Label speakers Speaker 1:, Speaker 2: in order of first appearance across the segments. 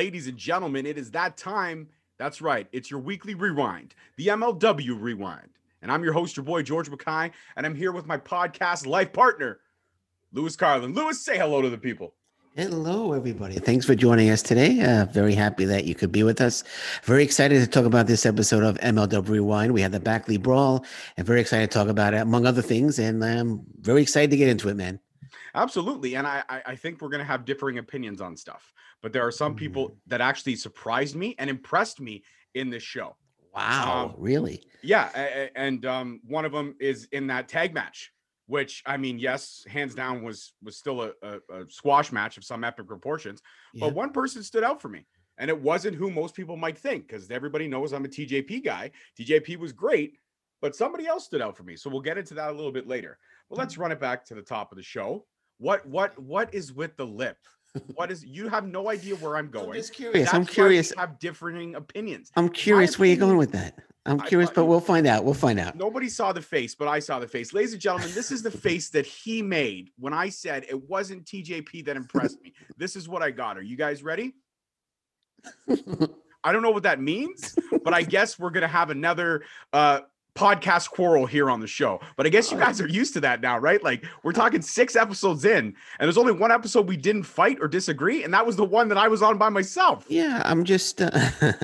Speaker 1: ladies and gentlemen, it is that time. That's right. It's your weekly rewind, the MLW rewind. And I'm your host, your boy, George Mackay. And I'm here with my podcast life partner, Lewis Carlin. Lewis, say hello to the people.
Speaker 2: Hello, everybody. Thanks for joining us today. Uh, very happy that you could be with us. Very excited to talk about this episode of MLW Rewind. We had the Backley Brawl, and very excited to talk about it, among other things. And I'm very excited to get into it, man.
Speaker 1: Absolutely. And I, I think we're going to have differing opinions on stuff. But there are some people
Speaker 2: Mm.
Speaker 1: that actually surprised me and impressed me in this show.
Speaker 2: Wow,
Speaker 1: Um,
Speaker 2: really?
Speaker 1: Yeah, and um, one of them is in that tag match, which I mean, yes, hands down was was still a, a, a squash match of some epic proportions.
Speaker 2: Yeah.
Speaker 1: But one person stood out for me, and it wasn't who most people might think, because everybody knows I'm a TJP guy. TJP was great, but somebody else stood out for me. So we'll get into that a little bit later. But let's run it back to the top of the show. What what what is with the lip? What is you have no idea where I'm going?
Speaker 2: I'm just curious. I'm
Speaker 1: That's why we
Speaker 2: curious.
Speaker 1: Have differing opinions.
Speaker 2: I'm curious where you're going with that. I'm
Speaker 1: I
Speaker 2: curious,
Speaker 1: thought
Speaker 2: but we'll find out. We'll find out.
Speaker 1: Nobody saw the face, but I saw the face. Ladies and gentlemen, this is the face that he made when I said it wasn't TJP that impressed me. This is what I got. Are you guys ready? I don't know what that means, but I guess we're gonna have another uh podcast quarrel here on the show. But I guess you guys are used to that now, right? like we're talking six episodes in, and there's only one episode we didn't fight or disagree, and that was the one that I was on by myself.
Speaker 2: yeah, I'm just. Uh,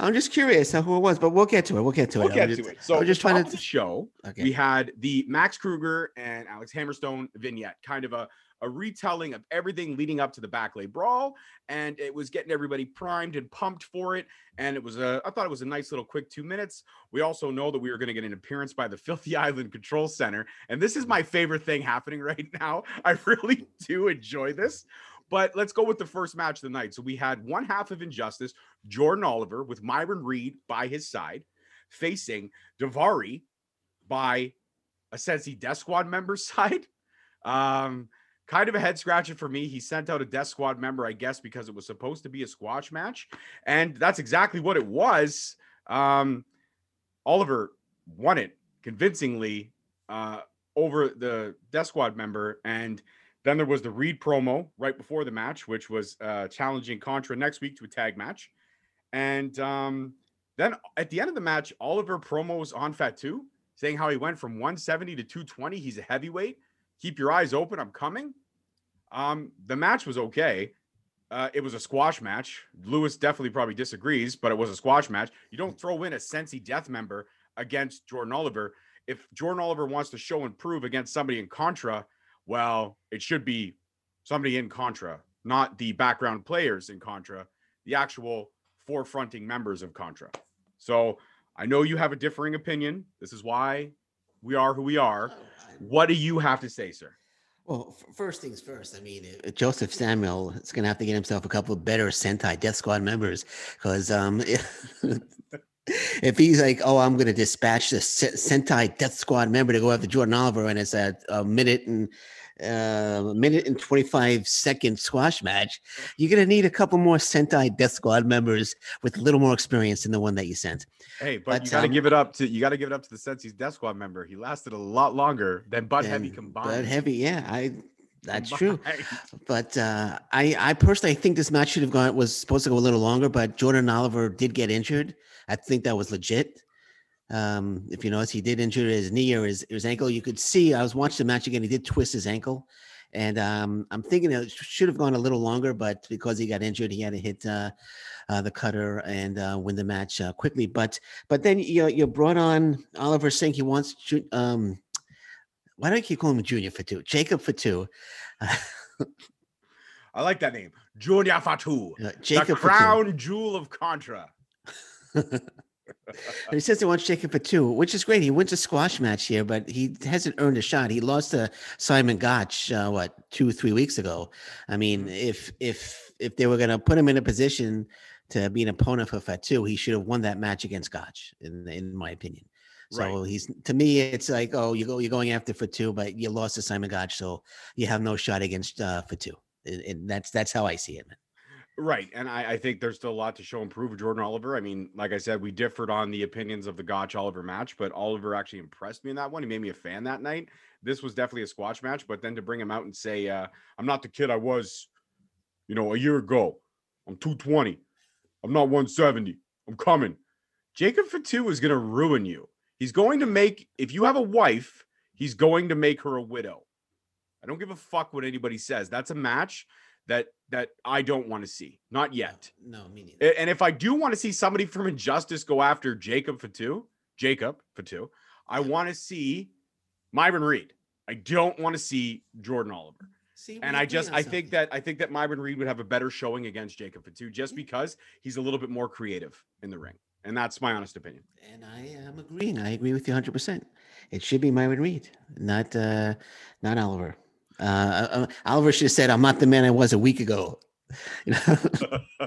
Speaker 2: I'm just curious who it was, but we'll get to it. We'll get to it.
Speaker 1: we'll
Speaker 2: I'm
Speaker 1: get
Speaker 2: just,
Speaker 1: to it. So
Speaker 2: I'm just trying to.
Speaker 1: the show.
Speaker 2: Okay.
Speaker 1: we had the Mads Krügger and Alex Hammerstone vignette, kind of a, a retelling of everything leading up to the Backlay Brawl, and it was getting everybody primed and pumped for it. And it was a, I thought it was a nice little quick two minutes. We also know that we were going to get an appearance by the Filthy Island Control Center, and this is my favorite thing happening right now. I really do enjoy this. But let's go with the first match of the night. So we had one half of Injustice, Jordan Oliver with Myron Reed by his side, facing Davari by a Sentai Death Squad member's side. Um, kind of a head scratcher for me. He sent out a Death Squad member, I guess, because it was supposed to be a squash match, and that's exactly what it was. Um, Oliver won it convincingly uh, over the Death Squad member, and then there was the Reed promo right before the match, which was uh, challenging Contra next week to a tag match, and um, then at the end of the match, Oliver promos on Fatu saying how he went from 170 to 220. He's a heavyweight. Keep your eyes open. I'm coming. Um, the match was okay. Uh, it was a squash match. Lewis definitely probably disagrees, but it was a squash match. You don't throw in a Sentai Death member against Jordan Oliver. If Jordan Oliver wants to show and prove against somebody in Contra, well, it should be somebody in Contra, not the background players in Contra, the actual forefronting members of Contra. So I know you have a differing opinion. This is why we are who we are. What do you have to say, sir?
Speaker 2: Well, first things first. I mean, uh, Josef Samael is going to have to get himself a couple of better Sentai Death Squad members because um, if he's like, "Oh, I'm going to dispatch the Se- Sentai Death Squad member to go after Jordan Oliver," and it's a, a minute and uh, a minute and 25 second squash match, you're going to need a couple more Sentai Death Squad members with a little more experience than the one that you sent.
Speaker 1: Hey, but,
Speaker 2: But,
Speaker 1: you got to
Speaker 2: um,
Speaker 1: give it up to you got to give it up to the Sentai's Death Squad member. He lasted a lot longer than Bud Heavy combined.
Speaker 2: Bud Heavy, yeah, I. That's true. But uh, I, I personally think this match should have gone was supposed to go a little longer, but Jordan Oliver did get injured. I think that was legit. Um, if you notice, he did injure his knee or his, his ankle. You could see. I was watching the match again. He did twist his ankle, and um, I'm thinking it should have gone a little longer, but because he got injured, he had to hit uh, uh, the cutter and uh, win the match uh, quickly. But but then you you brought on Oliver saying he wants Ju- um, why do I keep calling him Junior Fatu? Jacob Fatu.
Speaker 1: I like that name, Junior Fatu,
Speaker 2: Uh,
Speaker 1: the
Speaker 2: Jacob Fatu.
Speaker 1: crown jewel of Contra.
Speaker 2: And he says he wants Jacob Fatu, which is great. He wins a squash match here, but he hasn't earned a shot. He lost to Simon Gotch, uh, what two, three weeks ago. I mean, if if if they were going to put him in a position to be an opponent for Fatu, he should have won that match against Gotch, in in my opinion. So
Speaker 1: Right.
Speaker 2: he's to me, it's like, oh, you go, you're going after Fatu, but you lost to Simon Gotch, so you have no shot against uh, Fatu. And, and that's that's how I see it, man.
Speaker 1: Right. And I, I think there's still a lot to show and prove Jordan Oliver. I mean, like I said, we differed on the opinions of the Gotch Oliver match, but Oliver actually impressed me in that one. He made me a fan that night. This was definitely a squash match, but then to bring him out and say, uh, I'm not the kid I was you know, a year ago. I'm 220. I'm not 170. I'm coming. Jacob Fatu is going to ruin you. He's going to make, if you have a wife, he's going to make her a widow. I don't give a fuck what anybody says. That's a match that that I don't want to see. Not yet.
Speaker 2: No, me neither.
Speaker 1: And if I do want to see somebody from Injustice go after Jacob Fatu, Jacob Fatu, I want to see Myron Reed. I don't want to see Jordan Oliver.
Speaker 2: See,
Speaker 1: And I just I think that I think that Myron Reed would have a better showing against Jacob Fatu just because he's a little bit more creative in the ring. And that's my honest opinion.
Speaker 2: And I am agreeing. I agree with you 100%. It should be Myron Reed, not uh, not Oliver. Uh, uh, should have said, "I'm not the man I was a week ago." You know,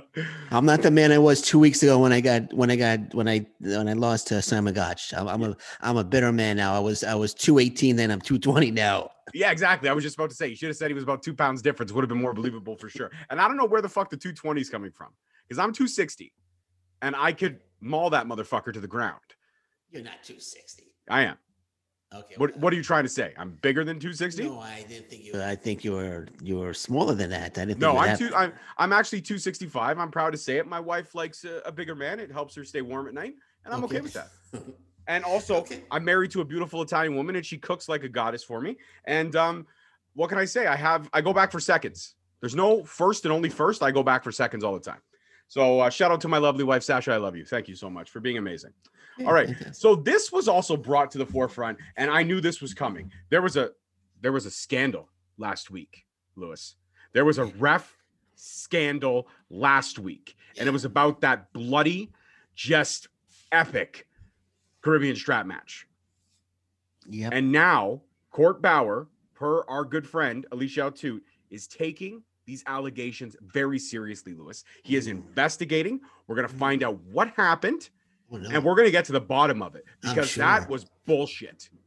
Speaker 2: I'm not the man I was two weeks ago when I got when I got when I when I lost to Simon Gotch. I'm, I'm a I'm a bitter man now. I was I was 218 then. I'm 220 now.
Speaker 1: yeah, exactly. I was just about to say you should have said he was about two pounds difference. Would have been more believable for sure. And I don't know where the fuck the 220 is coming from because I'm 260 and I could maul that motherfucker to the ground.
Speaker 2: You're not 260.
Speaker 1: I am.
Speaker 2: Okay.
Speaker 1: What What are you trying to say? I'm bigger than 260?
Speaker 2: No, I didn't think you. I think you were you were smaller than that. I didn't. Think
Speaker 1: No, I'm two. I'm I'm actually 265. I'm proud to say it. My wife likes a, a bigger man. It helps her stay warm at night, and I'm okay, with that. And also,
Speaker 2: Okay.
Speaker 1: I'm married to a beautiful Italian woman, and she cooks like a goddess for me. And um, what can I say? I have I go back for seconds. There's no first and only first. I go back for seconds all the time. So uh, shout out to my lovely wife Sasha. I love you. Thank you so much for being amazing. All right. So this was also brought to the forefront, and I knew this was coming. There was a there was a scandal last week, Lewis. There was a ref scandal last week, and it was about that bloody, just epic Caribbean strap match.
Speaker 2: Yeah.
Speaker 1: And now Court Bauer, per our good friend Alicia Atout, is taking these allegations very seriously, Lewis. He is mm. investigating. We're gonna find out what happened
Speaker 2: Oh, no.
Speaker 1: and we're gonna get to the bottom of it because that was bullshit.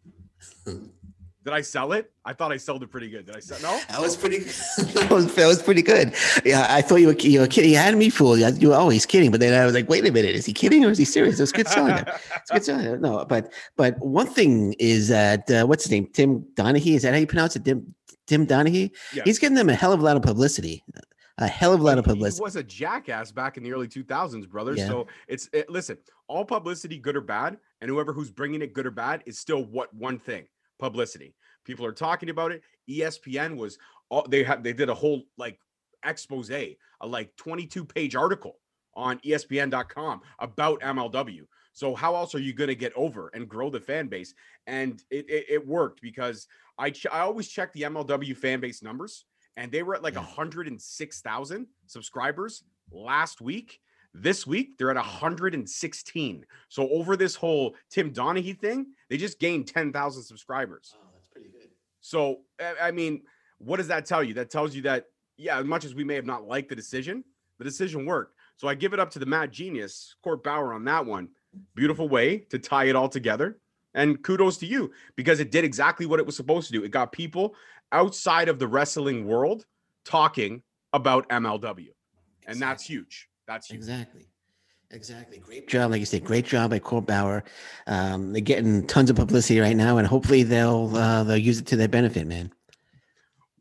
Speaker 1: Did I sell it? I thought I sold it pretty good. Did I sell? No.
Speaker 2: That was pretty. that, was, that was pretty good. Yeah, I thought you were you were kidding. You had me fooled. You were always kidding, but then I was like, wait a minute, is he kidding or is he serious? It was good selling. it. It's good selling. No, but but one thing is that uh, what's his name? Tim Donahue. Is that how you pronounce it? Tim Tim Donahue.
Speaker 1: Yeah.
Speaker 2: He's getting them a hell of a lot of publicity. A hell of a lot of publicity.
Speaker 1: He was a jackass back in the early 2000s, brother.
Speaker 2: Yeah.
Speaker 1: So it's it, listen, all publicity, good or bad, and whoever who's bringing it, good or bad, is still what one thing: publicity. People are talking about it. ESPN was all they had. They did a whole like expose, a like 22 page article on ESPN.com about MLW. So how else are you going to get over and grow the fan base? And it it, it worked because I ch- I always check the MLW fan base numbers, and they were at like
Speaker 2: Yeah.
Speaker 1: 106,000 subscribers last week. This week they're at 116. So over this whole Tim Donahue thing, they just gained 10,000 subscribers.
Speaker 2: Oh, that's pretty good.
Speaker 1: So I- I mean, what does that tell you? That tells you that yeah, as much as we may have not liked the decision, the decision worked. So I give it up to the mad genius, Court Bauer, on that one. Beautiful way to tie it all together. And kudos to you because it did exactly what it was supposed to do. It got people outside of the wrestling world talking about MLW. And that's huge. That's huge.
Speaker 2: Exactly. Exactly. Great job. Like you said, great job by Court Bauer. Um, they're getting tons of publicity right now, and hopefully they'll uh, they'll use it to their benefit, man.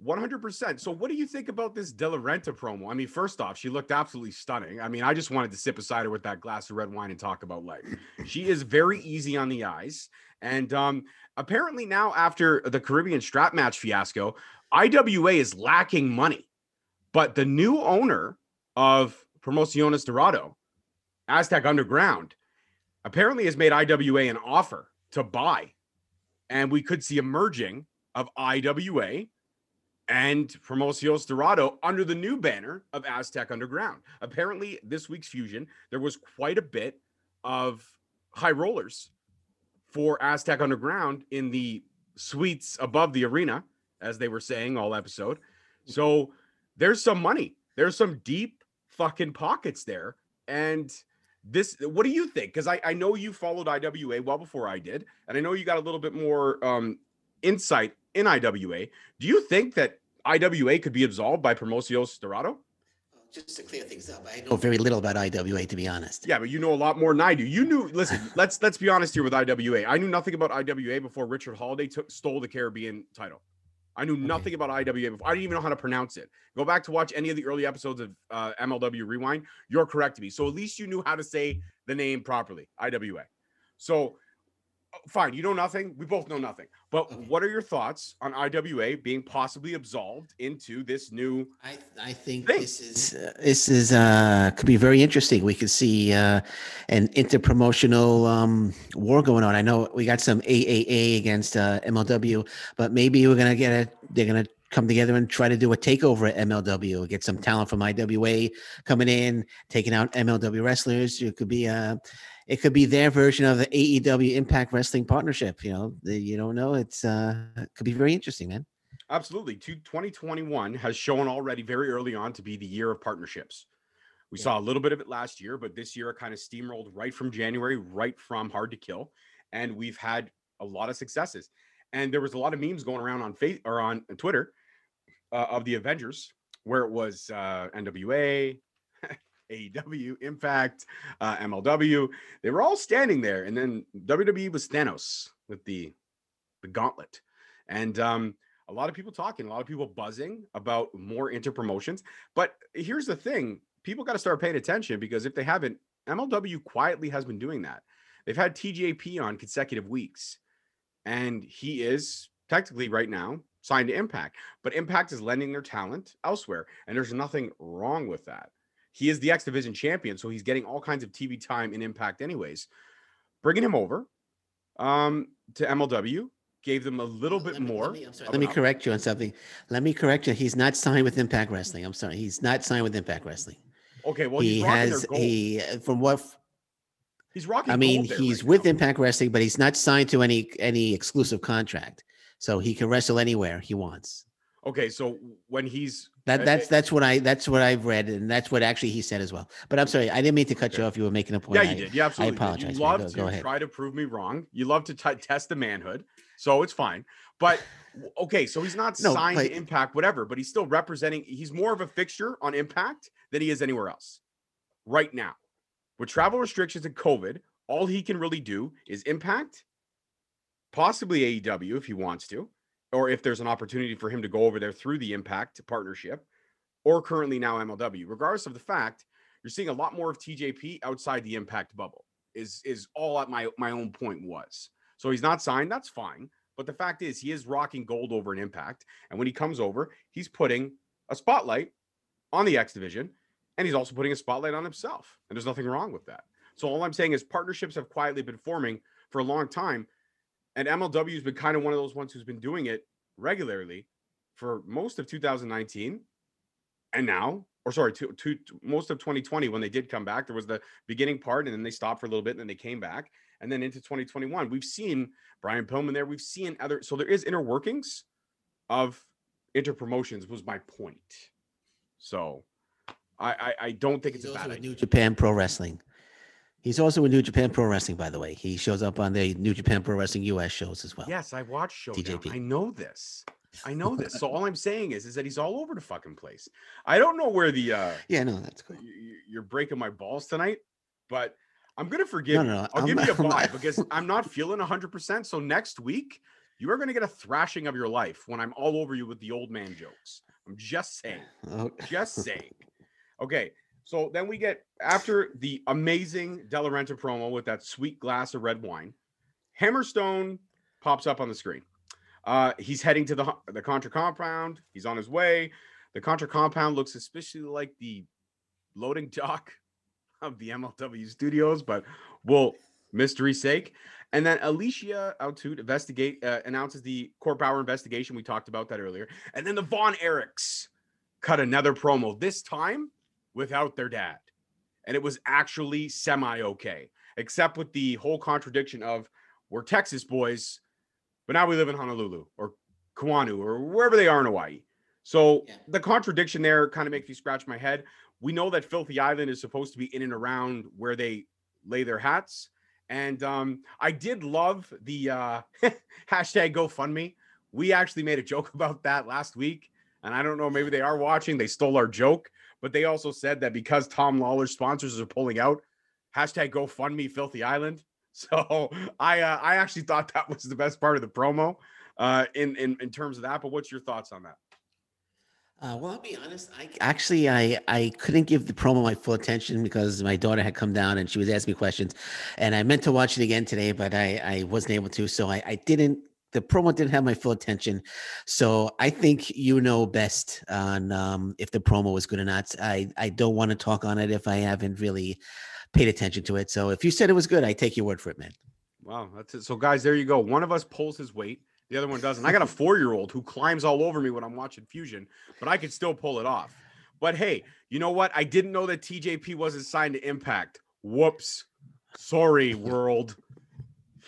Speaker 1: 100%. So, what do you think about this De La Renta promo? I mean, first off, she looked absolutely stunning. I mean, I just wanted to sit beside her with that glass of red wine and talk about life. She is very easy on the eyes. And um, apparently, now after the Caribbean strap match fiasco, IWA is lacking money. But the new owner of Promociones Dorado, Aztec Underground, apparently has made IWA an offer to buy. And we could see a merging of IWA and Promociones Dorado under the new banner of Aztec Underground. Apparently, this week's fusion, there was quite a bit of high rollers for Aztec Underground in the suites above the arena, as they were saying all episode. So there's some money. There's some deep fucking pockets there. And this, what do you think? Because I, I know you followed IWA well before I did, and I know you got a little bit more um, insight in IWA. Do you think that IWA could be absolved by Promociones Dorado?
Speaker 2: Just to clear things up, I know very little about IWA, to be honest.
Speaker 1: Yeah, but you know a lot more than I do. You knew. Listen, let's let's be honest here with IWA. I knew nothing about IWA before Richard Holliday took stole the Caribbean title. I knew
Speaker 2: Okay.
Speaker 1: nothing about IWA before. I didn't even know how to pronounce it. Go back to watch any of the early episodes of uh, MLW Rewind. You're correcting me. So at least you knew how to say the name properly, IWA. So fine, you know nothing. We both know nothing. But
Speaker 2: Okay.
Speaker 1: what are your thoughts on IWA being possibly absolved into this new?
Speaker 2: I I think
Speaker 1: Thing.
Speaker 2: this is uh, this is uh could be very interesting. We could see uh an interpromotional um war going on. I know we got some AAA against uh MLW, but maybe we're gonna get a they're gonna come together and try to do a takeover at MLW. Get some talent from IWA coming in, taking out MLW wrestlers. It could be uh it could be their version of the AEW Impact Wrestling partnership. You know, the, you don't know. It's uh it could be very interesting, man.
Speaker 1: Absolutely. To 2021 has shown already very early on to be the year of partnerships. We
Speaker 2: Yeah.
Speaker 1: saw a little bit of it last year, but this year it kind of steamrolled right from January, right from Hard to Kill, and we've had a lot of successes. And there was a lot of memes going around on face or on Twitter uh, of the Avengers, where it was uh, NWA, AEW, Impact, uh, MLW. They were all standing there, and then WWE was Thanos with the the gauntlet, and um, a lot of people talking, a lot of people buzzing about more inter promotions. But here's the thing: people got to start paying attention because if they haven't, MLW quietly has been doing that. They've had TJP on consecutive weeks, and he is technically right now signed to Impact. But Impact is lending their talent elsewhere, and there's nothing wrong with that. He is the X Division champion, so he's getting all kinds of TV time in Impact, anyways. Bringing him over um, to MLW gave them a little bit
Speaker 2: Let me-
Speaker 1: more.
Speaker 2: Let me, I'm sorry, let me correct you on something. Let me correct you. He's not signed with Impact Wrestling. I'm sorry. He's not signed with Impact Wrestling.
Speaker 1: Okay, well,
Speaker 2: he
Speaker 1: he's rocking
Speaker 2: has
Speaker 1: their gold.
Speaker 2: he from what
Speaker 1: he's rocking.
Speaker 2: I mean,
Speaker 1: gold there
Speaker 2: he's
Speaker 1: right
Speaker 2: with
Speaker 1: now.
Speaker 2: Impact Wrestling, but he's not signed to any any exclusive contract. So he can wrestle anywhere he wants.
Speaker 1: Okay, so when he's
Speaker 2: That that's that's what I that's what I've read, and that's what actually he said as well. But I'm sorry, I didn't mean to cut you off. You were making a point.
Speaker 1: yeah,
Speaker 2: I-
Speaker 1: you did. You absolutely I
Speaker 2: apologize,
Speaker 1: You love
Speaker 2: Go-
Speaker 1: to
Speaker 2: go ahead.
Speaker 1: try to prove me wrong. You love to t- test the manhood, so it's fine. But okay, so he's not
Speaker 2: No,
Speaker 1: signed to Impact, whatever. But he's still representing. He's more of a fixture on Impact than he is anywhere else right now. With travel restrictions and COVID, all he can really do is Impact, possibly AEW if he wants to, or if there's an opportunity for him to go over there through the Impact partnership, or currently now MLW. Regardless of the fact, you're seeing a lot more of TJP outside the Impact bubble. Is is all at my my own point was. So he's not signed. That's fine. But the fact is, he is rocking gold over an Impact, and when he comes over, he's putting a spotlight on the X division, and he's also putting a spotlight on himself. And there's nothing wrong with that. So all I'm saying is partnerships have quietly been forming for a long time, and MLW has been kind of one of those ones who's been doing it regularly for most of 2019, and now, or sorry, to, to, to most of 2020 when they did come back. There was the beginning part, and then they stopped for a little bit, and then they came back, and then into 2021, we've seen Brian Pillman there. We've seen other, so there is inner workings of inter promotions. Was my point. So. I, I, I don't think it's
Speaker 2: He's
Speaker 1: a bad idea.
Speaker 2: New Japan Pro Wrestling. He's also with New Japan Pro Wrestling, by the way. He shows up on the New Japan Pro Wrestling US shows as well.
Speaker 1: Yes, I watched Showdown. I know this. I know this. So all I'm saying is, is that he's all over the fucking place. I don't know where the uh
Speaker 2: Yeah, no, that's cool.
Speaker 1: y- y- you're breaking my balls tonight, but I'm gonna forgive
Speaker 2: No, no, no,
Speaker 1: I'll
Speaker 2: I'm
Speaker 1: give you a buy because I'm not feeling 100. percent So next week, you are gonna get a thrashing of your life when I'm all over you with the old man jokes. I'm just saying.
Speaker 2: Oh,
Speaker 1: Just saying. Okay. So then we get after the amazing De La Renta promo with that sweet glass of red wine, Hammerstone pops up on the screen. Uh, he's heading to the the Contra compound. He's on his way. The Contra compound looks suspiciously like the loading dock of the MLW studios, but we'll mystery sake. And then Alicia out to investigate uh, announces the Court Bauer investigation. We talked about that earlier. And then the Von Erichs cut another promo, this time without their dad. And it was actually semi okay, except with the whole contradiction of we're Texas boys, but now we live in Honolulu or Kauai or wherever they are in Hawaii. So
Speaker 2: Yeah.
Speaker 1: the contradiction there kind of makes me scratch my head. We know that Filthy Island is supposed to be in and around where they lay their hats. And um, I did love the uh, hashtag GoFundMe. We actually made a joke about that last week. And I don't know, maybe they are watching. They stole our joke, but they also said that because Tom Lawlor's sponsors are pulling out, hashtag GoFundMe Filthy Island. So I uh, I actually thought that was the best part of the promo. uh, in, in in terms of that. But what's your thoughts on that?
Speaker 2: Uh, well, I'll be honest. I actually I I couldn't give the promo my full attention because my daughter had come down and she was asking me questions, and I meant to watch it again today, but I I wasn't able to, so I I didn't. The promo didn't have my full attention, so I think you know best on um, if the promo was good or not. I I don't want to talk on it if I haven't really paid attention to it. So if you said it was good, I take your word for it, man.
Speaker 1: Wow, that's it. So guys, there you go. One of us pulls his weight. The other one doesn't. I got a four year old who climbs all over me when I'm watching Fusion, but I could still pull it off. But hey, you know what? I didn't know that TJP wasn't signed to Impact. Whoops. Sorry, world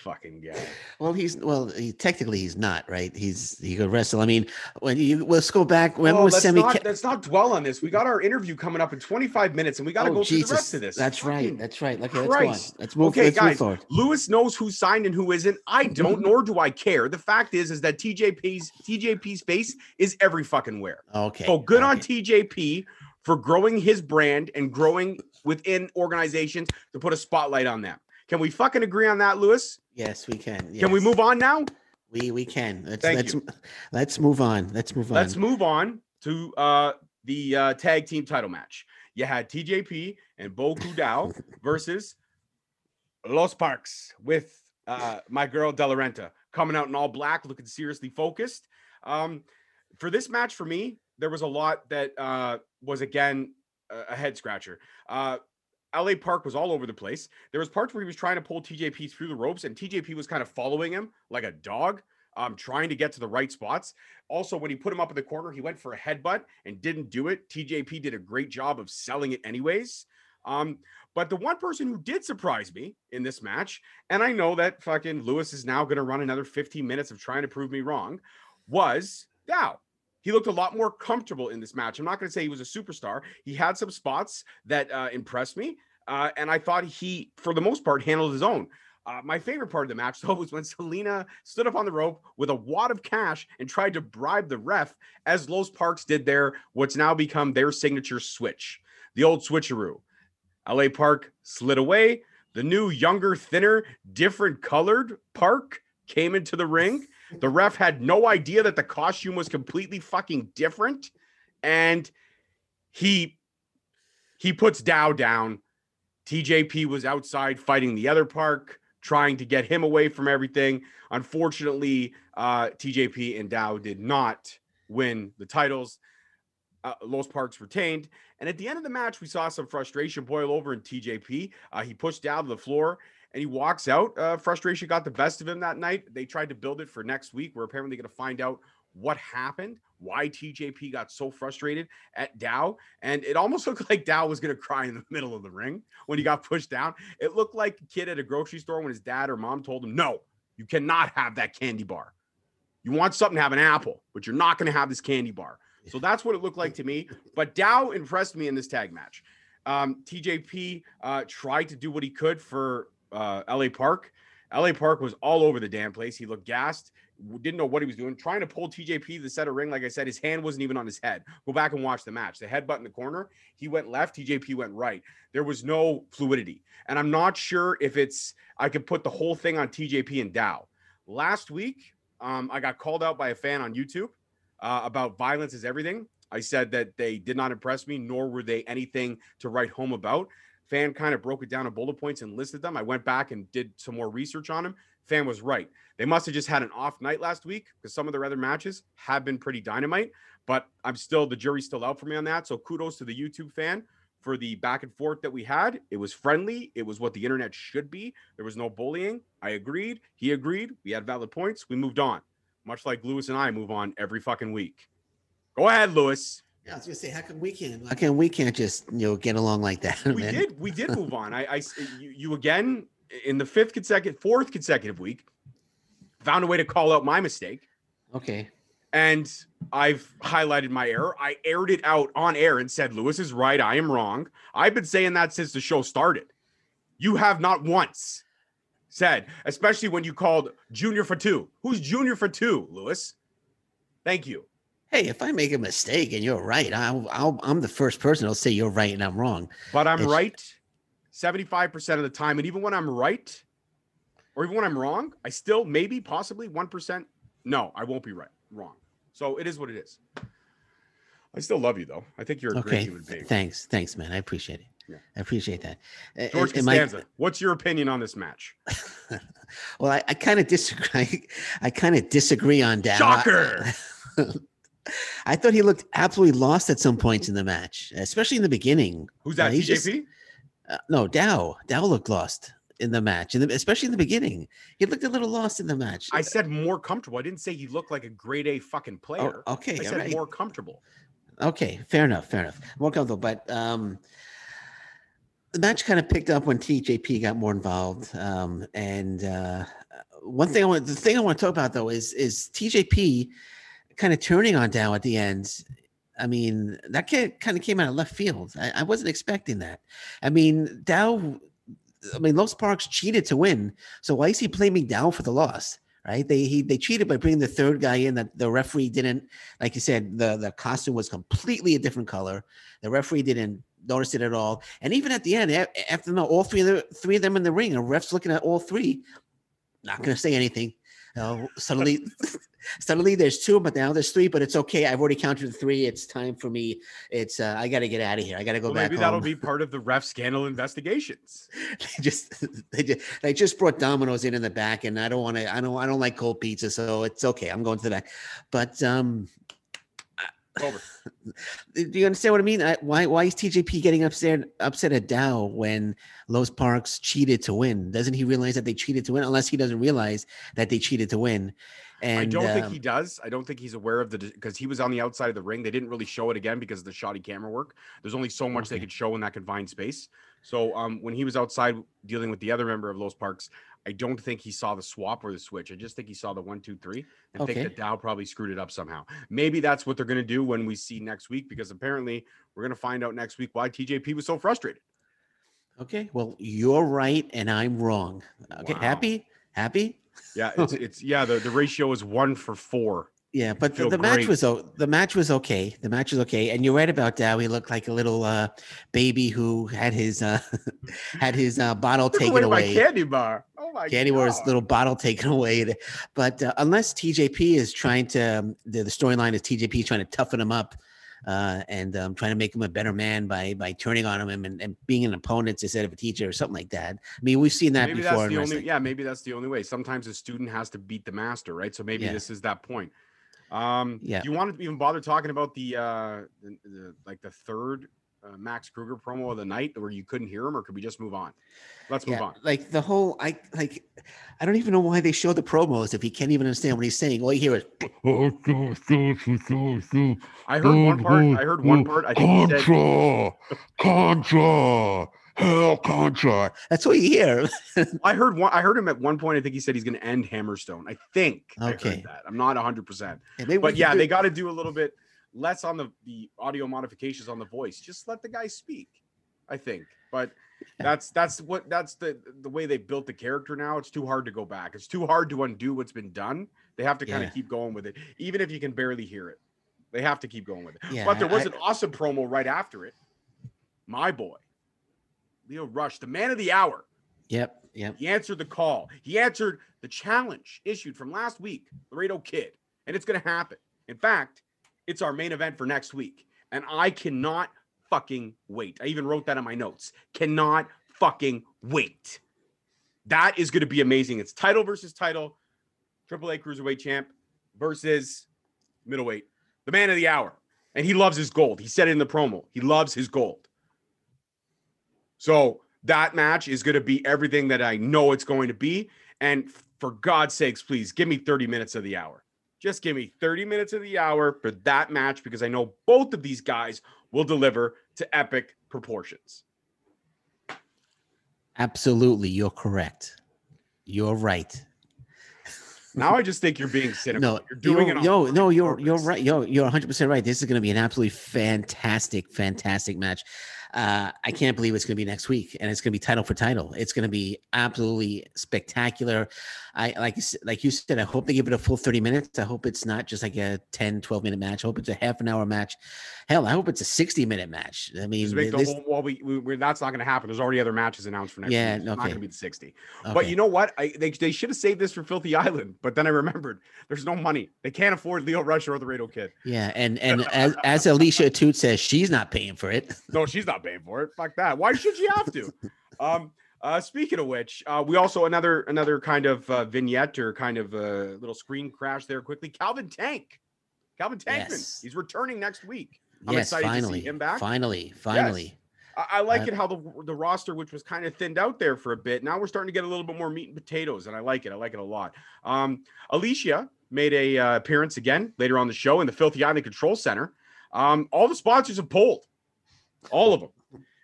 Speaker 1: fucking guy.
Speaker 2: Well, he's well, he, technically he's not right. He's he could wrestle. I mean, when you let's go back. When
Speaker 1: Oh,
Speaker 2: was
Speaker 1: let's,
Speaker 2: semi?
Speaker 1: not, let's not dwell on this. We got our interview coming up in 25 minutes, and we got to
Speaker 2: Oh,
Speaker 1: go through the rest of this.
Speaker 2: That's right. That's right. Okay, let's go on. Let's move.
Speaker 1: Okay,
Speaker 2: let's move
Speaker 1: guys.
Speaker 2: forward.
Speaker 1: Lewis knows who signed and who isn't. I don't, nor do I care. The fact is, is that TJP's TJP's face is every fucking where.
Speaker 2: Okay.
Speaker 1: So good on. TJP for growing his brand and growing within organizations to put a spotlight on them. Can we fucking agree on that, Lewis?
Speaker 2: Yes, we can.
Speaker 1: Can we move on now?
Speaker 2: We we can. Let's
Speaker 1: Thank
Speaker 2: let's
Speaker 1: you.
Speaker 2: let's move on. Let's move on.
Speaker 1: Let's move on to uh, the uh, tag team title match. You had TJP and Bu Ku Dao versus Los Parks with uh, my girl De La Renta coming out in all black, looking seriously focused. Um, for this match, for me, there was a lot that uh, was again a, a head scratcher. Uh, LA Park was all over the place. There was parts where he was trying to pull TJP through the ropes, and TJP was kind of following him like a dog, um, trying to get to the right spots. Also, when he put him up in the corner, he went for a headbutt and didn't do it. TJP did a great job of selling it anyways. Um, but the one person who did surprise me in this match, and I know that fucking Lewis is now going to run another 15 minutes of trying to prove me wrong, was Dao. He looked a lot more comfortable in this match. I'm not going to say he was a superstar. He had some spots that uh, impressed me, uh, and I thought he, for the most part, handled his own. Uh, my favorite part of the match, though, was when Salina stood up on the rope with a wad of cash and tried to bribe the ref, as Los Parks did their what's now become their signature switch, the old switcheroo. LA Park slid away. The new, younger, thinner, different colored Park came into the ring. The ref had no idea that the costume was completely fucking different. And he he puts Dao down. TJP was outside fighting the other park, trying to get him away from everything. Unfortunately, uh, TJP and Dao did not win the titles. Uh, Los Parks retained. And at the end of the match, we saw some frustration boil over in TJP. Uh, he pushed Dao to the floor and he walks out. Uh, frustration got the best of him that night. They tried to build it for next week. We're apparently going to find out what happened, why TJP got so frustrated at Dao. And it almost looked like Dao was going to cry in the middle of the ring when he got pushed down. It looked like a kid at a grocery store when his dad or mom told him, No, you cannot have that candy bar. You want something to have an apple, but you're not going to have this candy bar. So that's what it looked like to me. But Dao impressed me in this tag match. Um, TJP uh, tried to do what he could for uh, LA Park. LA Park was all over the damn place. He looked gassed, didn't know what he was doing, trying to pull TJP to the center ring. Like I said, his hand wasn't even on his head. Go back and watch the match. The headbutt in the corner, he went left, TJP went right. There was no fluidity. And I'm not sure if it's, I could put the whole thing on TJP and Dao. Last week, um, I got called out by a fan on YouTube uh, about violence is everything. I said that they did not impress me, nor were they anything to write home about. Fan kind of broke it down in bullet points and listed them. I went back and did some more research on him. Fan was right. They must have just had an off night last week because some of their other matches have been pretty dynamite. But I'm still the jury's still out for me on that. So kudos to the YouTube fan for the back and forth that we had. It was friendly. It was what the internet should be. There was no bullying. I agreed. He agreed. We had valid points. We moved on much like Lewis and I move on every fucking week. Go ahead, Lewis.
Speaker 2: Yeah, I was gonna say, how come we can't? How come we can't just you know get along like that?
Speaker 1: We
Speaker 2: man?
Speaker 1: did. We did move on. I, eh, you, you again in the fifth consecutive, fourth consecutive week found a way to call out my mistake,
Speaker 2: Okay.
Speaker 1: and I've highlighted my error. I aired it out on air and said Lewis is right. I am wrong. I've been saying that since the show started. You have not once said, especially when you called Junior Fatu. Who's Junior for two, Lewis? Thank you.
Speaker 2: Hey, if I make a mistake and you're right, I'll, I'll I'm the first person who'll say you're right and I'm wrong.
Speaker 1: But I'm
Speaker 2: It's-
Speaker 1: right 75% of the time. And even when I'm right, or even when I'm wrong, I still maybe possibly 1% No, I won't be right. Wrong. So it is what it is. I still love you though. I think you're a great human being.
Speaker 2: th- thanks, thanks, man. I appreciate it.
Speaker 1: Yeah.
Speaker 2: I appreciate that. Uh,
Speaker 1: George
Speaker 2: am I-
Speaker 1: Costanza, what's your opinion on this match?
Speaker 2: well, I, I kind of disagree. I, kind of disagree on that.
Speaker 1: Shocker!
Speaker 2: I thought he looked absolutely lost at some points in the match, especially in the beginning.
Speaker 1: Who's that?
Speaker 2: Uh, he's just-
Speaker 1: TJP?
Speaker 2: Uh, no, Dao. Dao looked lost in the match, and especially in the beginning. He looked a little lost in the match.
Speaker 1: I said more comfortable. I didn't say he looked like a grade A fucking
Speaker 2: Oh,
Speaker 1: player.
Speaker 2: okay,
Speaker 1: I said
Speaker 2: right.
Speaker 1: more comfortable.
Speaker 2: Okay, fair enough, fair enough. More comfortable, but um, the match kind of picked up when TJP got more involved. Um, and uh, one thing I want, the thing I want to talk about though is is TJP kind of turning on Dao at the end. I mean, that kind of came out of left field. I, I wasn't expecting that. I mean, Dao. I mean, Los Parks cheated to win, so why is he blaming Dao for the loss? Right? They he they cheated by bringing the third guy in that the referee didn't like you said, the the costume was completely a different color. The referee didn't notice it at all. And even at the end, after all three of the three of them in the ring, a ref's looking at all three, not going to say anything. Know, suddenly, suddenly there's two, but now there's three. But it's okay. I've already counted the three. It's time for me. It's uh, I got to get out of here. I got to go
Speaker 1: Well,
Speaker 2: back
Speaker 1: maybe
Speaker 2: home.
Speaker 1: that'll be part of the ref scandal investigations.
Speaker 2: they just they just they just brought Domino's in in the back, and I don't want to. I don't. I don't like cold pizza, so it's okay. I'm going to the back. But um,
Speaker 1: Over.
Speaker 2: do you understand what I mean? I, why why is TJP getting upset upset at Dao when Los Parks cheated to win? Doesn't he realize that they cheated to win? Unless he doesn't realize that they cheated to win. And
Speaker 1: I don't think
Speaker 2: um,
Speaker 1: he does. I don't think he's aware of the because he was on the outside of the ring. They didn't really show it again because of the shoddy camera work. There's only so much they could show in that confined space. So um, when he was outside dealing with the other member of Los Parks, I don't think he saw the swap or the switch. I just think he saw the one, two, three, and think
Speaker 2: Okay.
Speaker 1: that Dao probably screwed it up somehow. Maybe that's what they're going to do when we see next week because apparently we're going to find out next week why TJP was so frustrated.
Speaker 2: okay. Well, you're right, and I'm wrong. Okay,
Speaker 1: Wow.
Speaker 2: happy, happy.
Speaker 1: Yeah, it's it's yeah. The, the ratio is one for four.
Speaker 2: Yeah, but the, the match was the match was okay. The match was okay, and you're right about Dao. He looked like a little uh, baby who had his uh, had his uh, bottle
Speaker 1: Took
Speaker 2: taken
Speaker 1: away candy bar. Oh my
Speaker 2: Candy
Speaker 1: God.
Speaker 2: little bottle taken away. But uh, unless TJP is trying to, um, the, the storyline is TJP is trying to toughen him up uh, and um, trying to make him a better man by by turning on him and, and being an opponent instead of a teacher or something like that. I mean, we've seen that
Speaker 1: maybe
Speaker 2: before.
Speaker 1: that's the only yeah maybe that's the only way sometimes a student has to beat the master right so maybe
Speaker 2: Yeah.
Speaker 1: this is that point um
Speaker 2: Yeah.
Speaker 1: do you want to even bother talking about the uh the, the, like the third uh, Mads Krügger promo of the night where you couldn't hear him or could we just move on let's move
Speaker 2: Yeah,
Speaker 1: on
Speaker 2: like the whole, I like, I don't even know why they show the promos if he can't even understand what he's saying. All you hear is,
Speaker 1: i heard one part i heard one part i think he said
Speaker 3: Contra, Contra, hell Contra.
Speaker 2: that's what you hear.
Speaker 1: i heard one i heard him at one point i think he said he's going to end hammerstone. I think I
Speaker 2: Okay.
Speaker 1: heard that. I'm not 100%
Speaker 2: Yeah, maybe
Speaker 1: but yeah
Speaker 2: do-
Speaker 1: they got to do a little bit less on the the audio modifications on the voice. Just let the guy speak i think. But that's that's what that's the the way they built the character now. It's too hard to go back. It's too hard to undo what's been done. They have to kind
Speaker 2: Yeah.
Speaker 1: of keep going with it even if you can barely hear it. They have to keep going with it.
Speaker 2: Yeah,
Speaker 1: but there was
Speaker 2: I-
Speaker 1: an awesome promo right after it. My boy Lio Rush the man of the hour
Speaker 2: Yep, yep.
Speaker 1: he answered the call. He answered the challenge issued from last week, Laredo Kid, and it's going to happen. In fact, it's our main event for next week, and I cannot fucking wait. I even wrote that in my notes. Cannot fucking wait. That is going to be amazing. It's title versus title, AAA Cruiserweight champ versus middleweight, the man of the hour. And he loves his gold. He said it in the promo. He loves his gold. So that match is going to be everything that I know it's going to be. And for God's sakes, please give me 30 minutes of the hour. Just give me 30 minutes of the hour for that match because I know both of these guys will deliver to epic proportions.
Speaker 2: Absolutely, you're correct. You're right.
Speaker 1: Now I just think you're being cynical.
Speaker 2: No,
Speaker 1: you're doing
Speaker 2: you're,
Speaker 1: it. on
Speaker 2: yo, no, you're you're
Speaker 1: purpose.
Speaker 2: right. Yo, you're 100 percent right. This is going to be an absolutely fantastic, fantastic match. Uh, I can't believe it's going to be next week, and it's going to be title for title. It's going to be absolutely spectacular. I like you like you said. I hope they give it a full thirty minutes. I hope it's not just like a 10, 12 minute match. I hope it's a half an hour match. Hell, I hope it's a sixty minute match. I mean,
Speaker 1: Just make the
Speaker 2: this-
Speaker 1: whole, well, we, we, that's not going to happen. There's already other matches announced for next
Speaker 2: Yeah,
Speaker 1: week. It's not going to be the 60. But you know what? I, they, they should have saved this for Filthy Island. But then I remembered there's no money. They can't afford Lio Rush or Laredo Kid.
Speaker 2: yeah, and and as, as Alicia Atout says, she's not paying for it.
Speaker 1: No, she's not paying for it. Fuck that. Why should she have to? um, uh, speaking of which, uh, we also another another kind of uh, vignette or kind of a little screen crash there quickly. Calvin Tank, Calvin Tankman,
Speaker 2: Yes.
Speaker 1: he's returning next week. I'm
Speaker 2: yes,
Speaker 1: excited to see
Speaker 2: finally,
Speaker 1: him back.
Speaker 2: finally, finally.
Speaker 1: I, I like
Speaker 2: Uh,
Speaker 1: it how the the roster, which was kind of thinned out there for a bit, now we're starting to get a little bit more meat and potatoes, and I like it. I like it a lot. Um, Alicia made a uh, appearance again later on the show in the Filthy Island Control Center. Um, all the sponsors have pulled, all of them,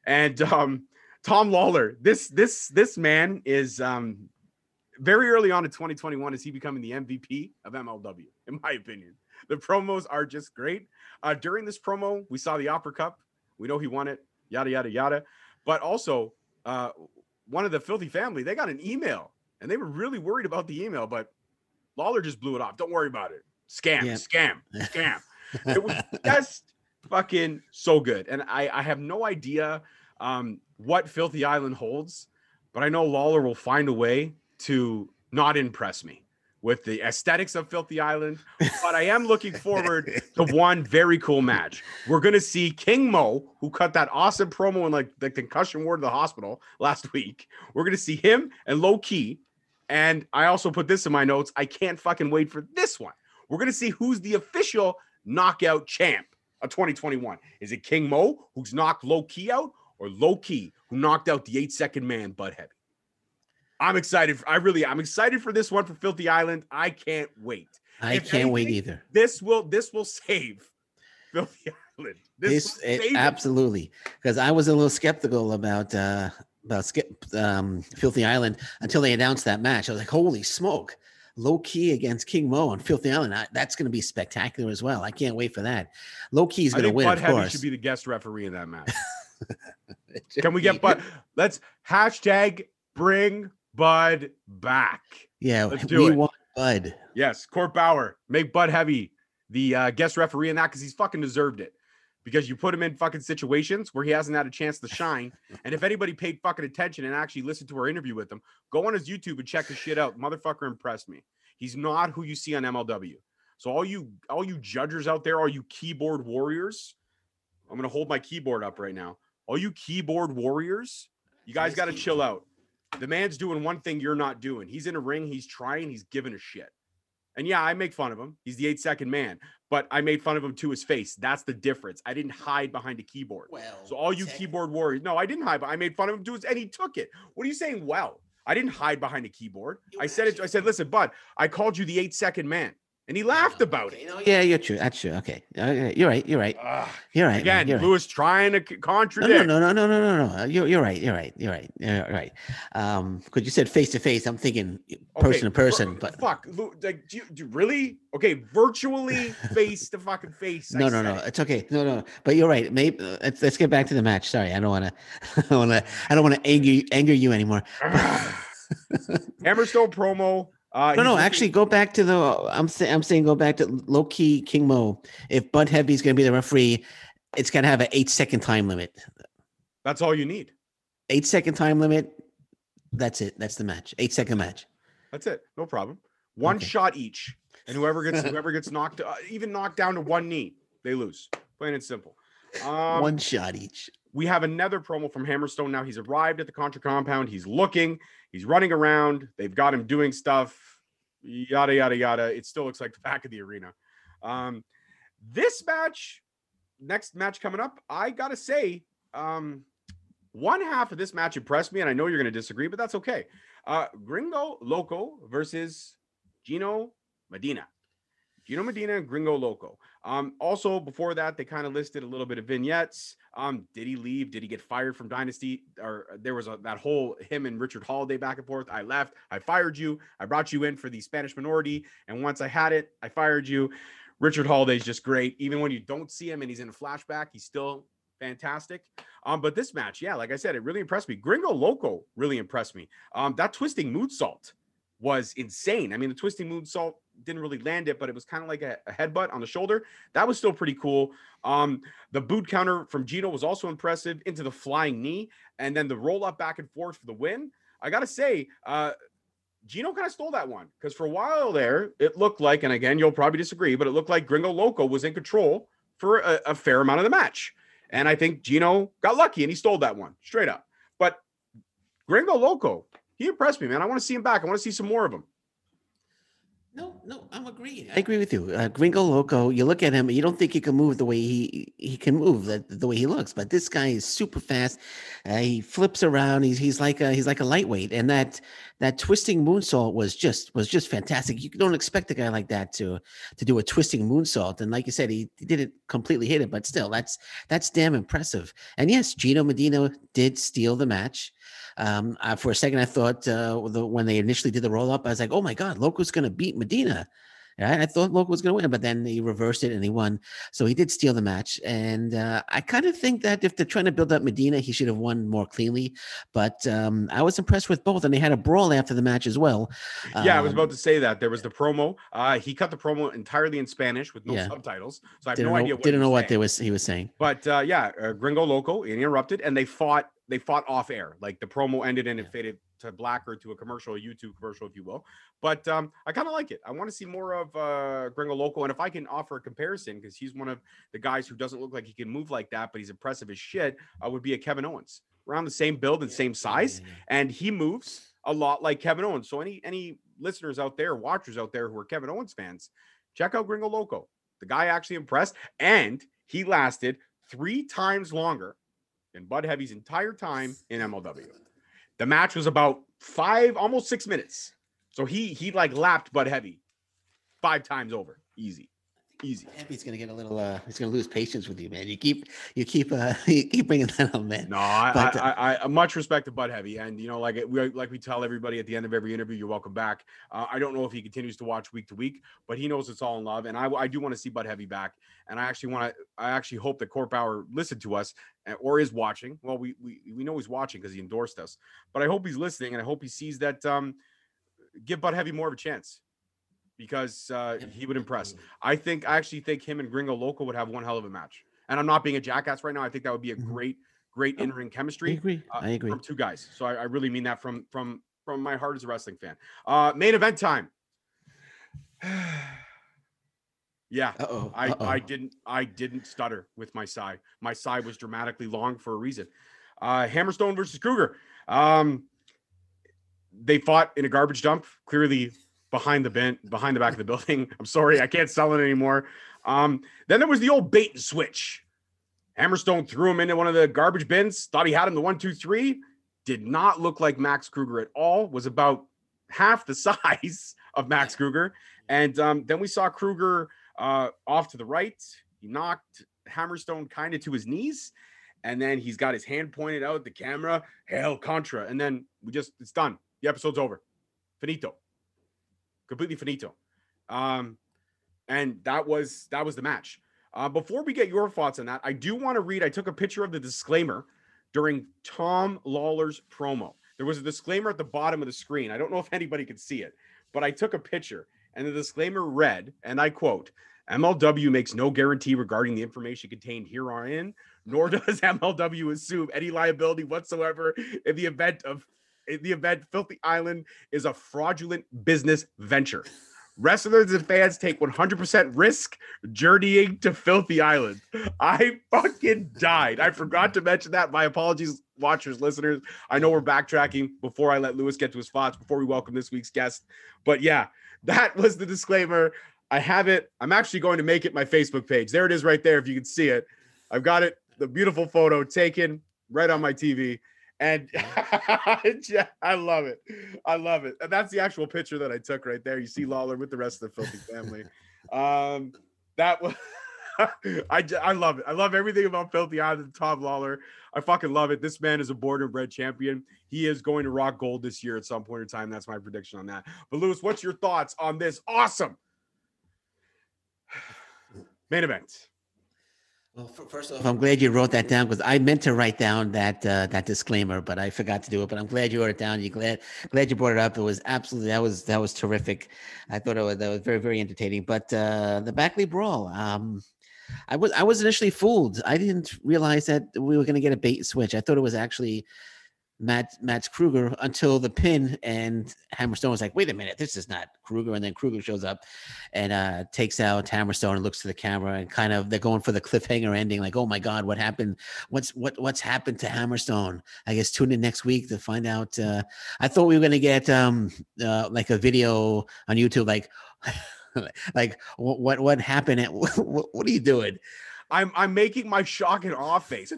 Speaker 1: and um, Tom Lawlor. This this this man is um, very early on in 2021. Is he becoming the MVP of MLW? In my opinion, the promos are just great. Uh, during this promo, we saw the Opera Cup. We know he won it yada yada yada. But also, uh, one of the filthy family, they got an email and they were really worried about the email, but Lawlor just blew it off. Don't worry about it. Scam,
Speaker 2: Yeah.
Speaker 1: scam, scam. it was just fucking so good. And I, I have no idea um, what Filthy Island holds, but I know Lawlor will find a way to not impress me with the aesthetics of Filthy Island. But I am looking forward to one very cool match. We're gonna see King Mo, who cut that awesome promo in like the concussion ward of the hospital last week. We're gonna see him and Low Ki. And I also put this in my notes. I can't fucking wait for this one. We're gonna see who's the official knockout champ of 2021. Is it King Mo, who's knocked Low Ki out, or Low Ki, who knocked out the eight second man, Bud Heavy? I'm excited. For, I really, I'm excited for this one for Filthy Island. I can't wait
Speaker 2: I
Speaker 1: If
Speaker 2: can't wait either.
Speaker 1: this will this will save Filthy Island. This,
Speaker 2: This,
Speaker 1: will
Speaker 2: it-
Speaker 1: save
Speaker 2: absolutely because I was a little skeptical about uh about skip um Filthy Island until they announced that match. I was like, holy smoke. Low Ki against King Mo on Filthy Island. I, that's going to be spectacular as well. I can't wait for that. Low Ki is going to win,
Speaker 1: Bud
Speaker 2: of
Speaker 1: Heavy
Speaker 2: course.
Speaker 1: should be the guest referee in that match. Can we get Bud? Let's hashtag bring Bud back.
Speaker 2: Yeah,
Speaker 1: Let's do
Speaker 2: we
Speaker 1: it.
Speaker 2: want Bud.
Speaker 1: Yes, Court Bauer, make Bud Heavy the uh, guest referee in that because he's fucking deserved it. Because you put him in fucking situations where he hasn't had a chance to shine. and if anybody paid fucking attention and actually listened to our interview with him, go on his YouTube and check his shit out. Motherfucker impressed me. He's not who you see on MLW. So all you all you judgers out there, all you keyboard warriors, I'm gonna hold my keyboard up right now. All you keyboard warriors, you guys got to chill out. The man's doing one thing you're not doing. He's in a ring, he's trying, he's giving a shit. And yeah, I make fun of him. He's the eight second man, but I made fun of him to his face. That's the difference. I didn't hide behind a keyboard.
Speaker 2: Well,
Speaker 1: So all you keyboard warriors, no, I didn't hide, but I made fun of him to his, and he took it. What are you saying? Well, I didn't hide behind a keyboard. I said it. I said, listen, bud, I called you the eight second man, and he laughed about it.
Speaker 2: Yeah, you're true. That's true. Okay, you're right. You're right. You're right.
Speaker 1: Again,
Speaker 2: you're right.
Speaker 1: Trying to contradict.
Speaker 2: no, no, no, no, no, no, no. You're, you're right. You're right. You're right. You're right. Um, because you said face to face. I'm thinking person to person, but
Speaker 1: fuck, like, do you, really? Okay, virtually face to fucking face.
Speaker 2: No, no, no. It's okay. No, no. But you're right. Maybe let's, let's get back to the match. Sorry, I don't want to. I don't want to. I don't want to anger you- anger you anymore.
Speaker 1: Hammerstone promo. Uh,
Speaker 2: No, no. Actually, go back to the. I'm saying. I'm saying go back to Low Ki King Mo. If Bud Heavy is going to be the referee, it's going to have an eight second time limit.
Speaker 1: that's all you need.
Speaker 2: Eight second time limit. That's it. That's the match. Eight second match.
Speaker 1: That's it. No problem. One
Speaker 2: Okay.
Speaker 1: shot each, and whoever gets whoever gets knocked, uh, even knocked down to one knee, they lose. Plain and simple. Um,
Speaker 2: One shot each.
Speaker 1: we have another promo from Hammerstone now. He's arrived at the Contra compound. He's looking. He's running around. They've got him doing stuff. Yada yada yada. It still looks like the back of the arena. Um, this match, next match coming up, I gotta say, um, one half of this match impressed me, and I know you're gonna disagree, but that's okay. Uh, Gringo Loco versus Gino Medina. Gino Medina and Gringo Loco. Um, also, before that, they kind of listed a little bit of vignettes. Um, did he leave? Did he get fired from Dynasty? Or uh, there was a, that whole him and Richard Holliday back and forth. I left. I fired you. I brought you in for the Spanish minority, and once I had it, I fired you. Richard Holliday's just great. Even when you don't see him and he's in a flashback, he's still fantastic. Um, but this match, yeah, like I said, it really impressed me. Gringo Loco really impressed me. Um, that twisting moonsault was insane. I mean, the twisting moonsault didn't really land it, but it was kind of like a, a, headbutt on the shoulder. That was still pretty cool. Um, the boot counter from Gino was also impressive into the flying knee, and then the roll up back and forth for the win. I gotta say, uh, Gino kind of stole that one because for a while there, it looked like, and again, you'll probably disagree, but it looked like Gringo Loco was in control for a, a fair amount of the match. And I think Gino got lucky and he stole that one straight up. But Gringo Loco, he impressed me, man. I want to see him back. I want to see some more of him.
Speaker 2: No, no, I'm agreeing. I agree with you. Uh, Gringo Loco, you look at him, you don't think he can move the way he he can move, the, the way he looks. But this guy is super fast. Uh, he flips around. He's he's like a he's like a lightweight, and that that twisting moonsault was just was just fantastic. You don't expect a guy like that to to do a twisting moonsault, and like you said, he, he didn't completely hit it, but still, that's that's damn impressive. And yes, Gino Medina did steal the match. Um, uh, for a second, I thought uh, the, when they initially did the roll up, I was like, "Oh my God, Loco's going to beat Medina." Right? I thought Loco was going to win, but then he reversed it and he won. So he did steal the match. And uh, I kind of think that if they're trying to build up Medina, he should have won more cleanly. But um, I was impressed with both, and they had a brawl after the match as well.
Speaker 1: Yeah, um, I was about um, to say that there was the promo. Uh, he cut the promo entirely in Spanish with no yeah. subtitles, so I have
Speaker 2: didn't
Speaker 1: no
Speaker 2: know,
Speaker 1: idea.
Speaker 2: What didn't know what they was he was saying.
Speaker 1: But uh, yeah, uh, Gringo Loco interrupted, and they fought they fought off air. Like the promo ended and it faded to black or to a commercial, a YouTube commercial, if you will. But um, I kind of like it. I want to see more of uh, Gringo Loco. And if I can offer a comparison, because he's one of the guys who doesn't look like he can move like that, but he's impressive as shit, uh, would be a Kevin Owens. Around the same build and same size. And he moves a lot like Kevin Owens. So any any listeners out there, watchers out there who are Kevin Owens fans, check out Gringo Loco. The guy actually impressed, and he lasted three times longer in Bud Heavy's entire time in MLW. The match was about five, almost six minutes. So he he like lapped Bud Heavy five times over. Easy. Easy.
Speaker 2: He's gonna get a little. uh He's gonna lose patience with you, man. You keep, you keep, uh you keep bringing that up, man.
Speaker 1: No, I, but, I, I, I, much respect to Bud Heavy, and you know, like we like we tell everybody at the end of every interview, you're welcome back. Uh, I don't know if he continues to watch week to week, but he knows it's all in love, and I, I do want to see Bud Heavy back, and I actually want to, I actually hope that Court listened to us or is watching. Well, we we we know he's watching because he endorsed us, but I hope he's listening, and I hope he sees that. Um, give Bud Heavy more of a chance because uh, he would impress. I think I actually think him and Gringo Loco would have one hell of a match. And I'm not being a jackass right now. I think that would be a mm-hmm. great, great in ring chemistry.
Speaker 2: I agree. Uh, I agree.
Speaker 1: From two guys. So I, I, really mean that from from from my heart as a wrestling fan. Uh, main event time. yeah, Uh-oh. I Uh-oh. I didn't I didn't stutter with my sigh. My sigh was dramatically long for a reason. Uh, Hammerstone versus Krügger. Um, they fought in a garbage dump. Clearly, behind the bent behind the back of the building. I'm sorry, I can't sell it anymore. Um, then there was the old bait and switch. Hammerstone threw him into one of the garbage bins, thought he had him the one, two, three. Did not look like Mads Krügger at all, was about half the size of Mads Krügger. And um, then we saw Krügger uh, off to the right. He knocked Hammerstone kind of to his knees. And then he's got his hand pointed out the camera. Hail Contra. And then we just, it's done. The episode's over. Finito completely finito. Um, and that was that was the match. Uh, before we get your thoughts on that, I do want to read. I took a picture of the disclaimer during Tom Lawlor's promo. There was a disclaimer at the bottom of the screen. I don't know if anybody could see it, but I took a picture, and the disclaimer read, and I quote: MLW makes no guarantee regarding the information contained herein, nor does MLW assume any liability whatsoever in the event of the event Filthy Island is a fraudulent business venture. Wrestlers and fans take 100% risk journeying to Filthy Island. I fucking died. I forgot to mention that. My apologies, watchers, listeners. I know we're backtracking before I let Lewis get to his thoughts, before we welcome this week's guest. But yeah, that was the disclaimer. I have it. I'm actually going to make it my Facebook page. There it is right there, if you can see it. I've got it, the beautiful photo taken right on my TV. And I love it. I love it. And that's the actual picture that I took right there. You see Lawlor with the rest of the filthy family. Um, that was I, I love it. I love everything about Filthy Island Tom Lawlor. I fucking love it. This man is a born and bred champion. He is going to rock gold this year at some point in time. That's my prediction on that. But Lewis, what's your thoughts on this awesome main event?
Speaker 2: Well, first off, I'm glad you wrote that down because I meant to write down that uh, that disclaimer, but I forgot to do it. But I'm glad you wrote it down. You glad glad you brought it up. It was absolutely that was that was terrific. I thought it was that was very very entertaining. But uh, the Baklei brawl, um, I was I was initially fooled. I didn't realize that we were going to get a bait switch. I thought it was actually Matt Mads Krügger until the pin and Hammerstone was like, wait a minute, this is not Krügger. And then Krügger shows up and uh, takes out Hammerstone and looks to the camera and kind of they're going for the cliffhanger ending, like, oh my God, what happened? What's what what's happened to Hammerstone? I guess tune in next week to find out. Uh, I thought we were gonna get um uh, like a video on YouTube, like like what what, what happened at what, what are you doing?
Speaker 1: I'm I'm making my shock and awe face.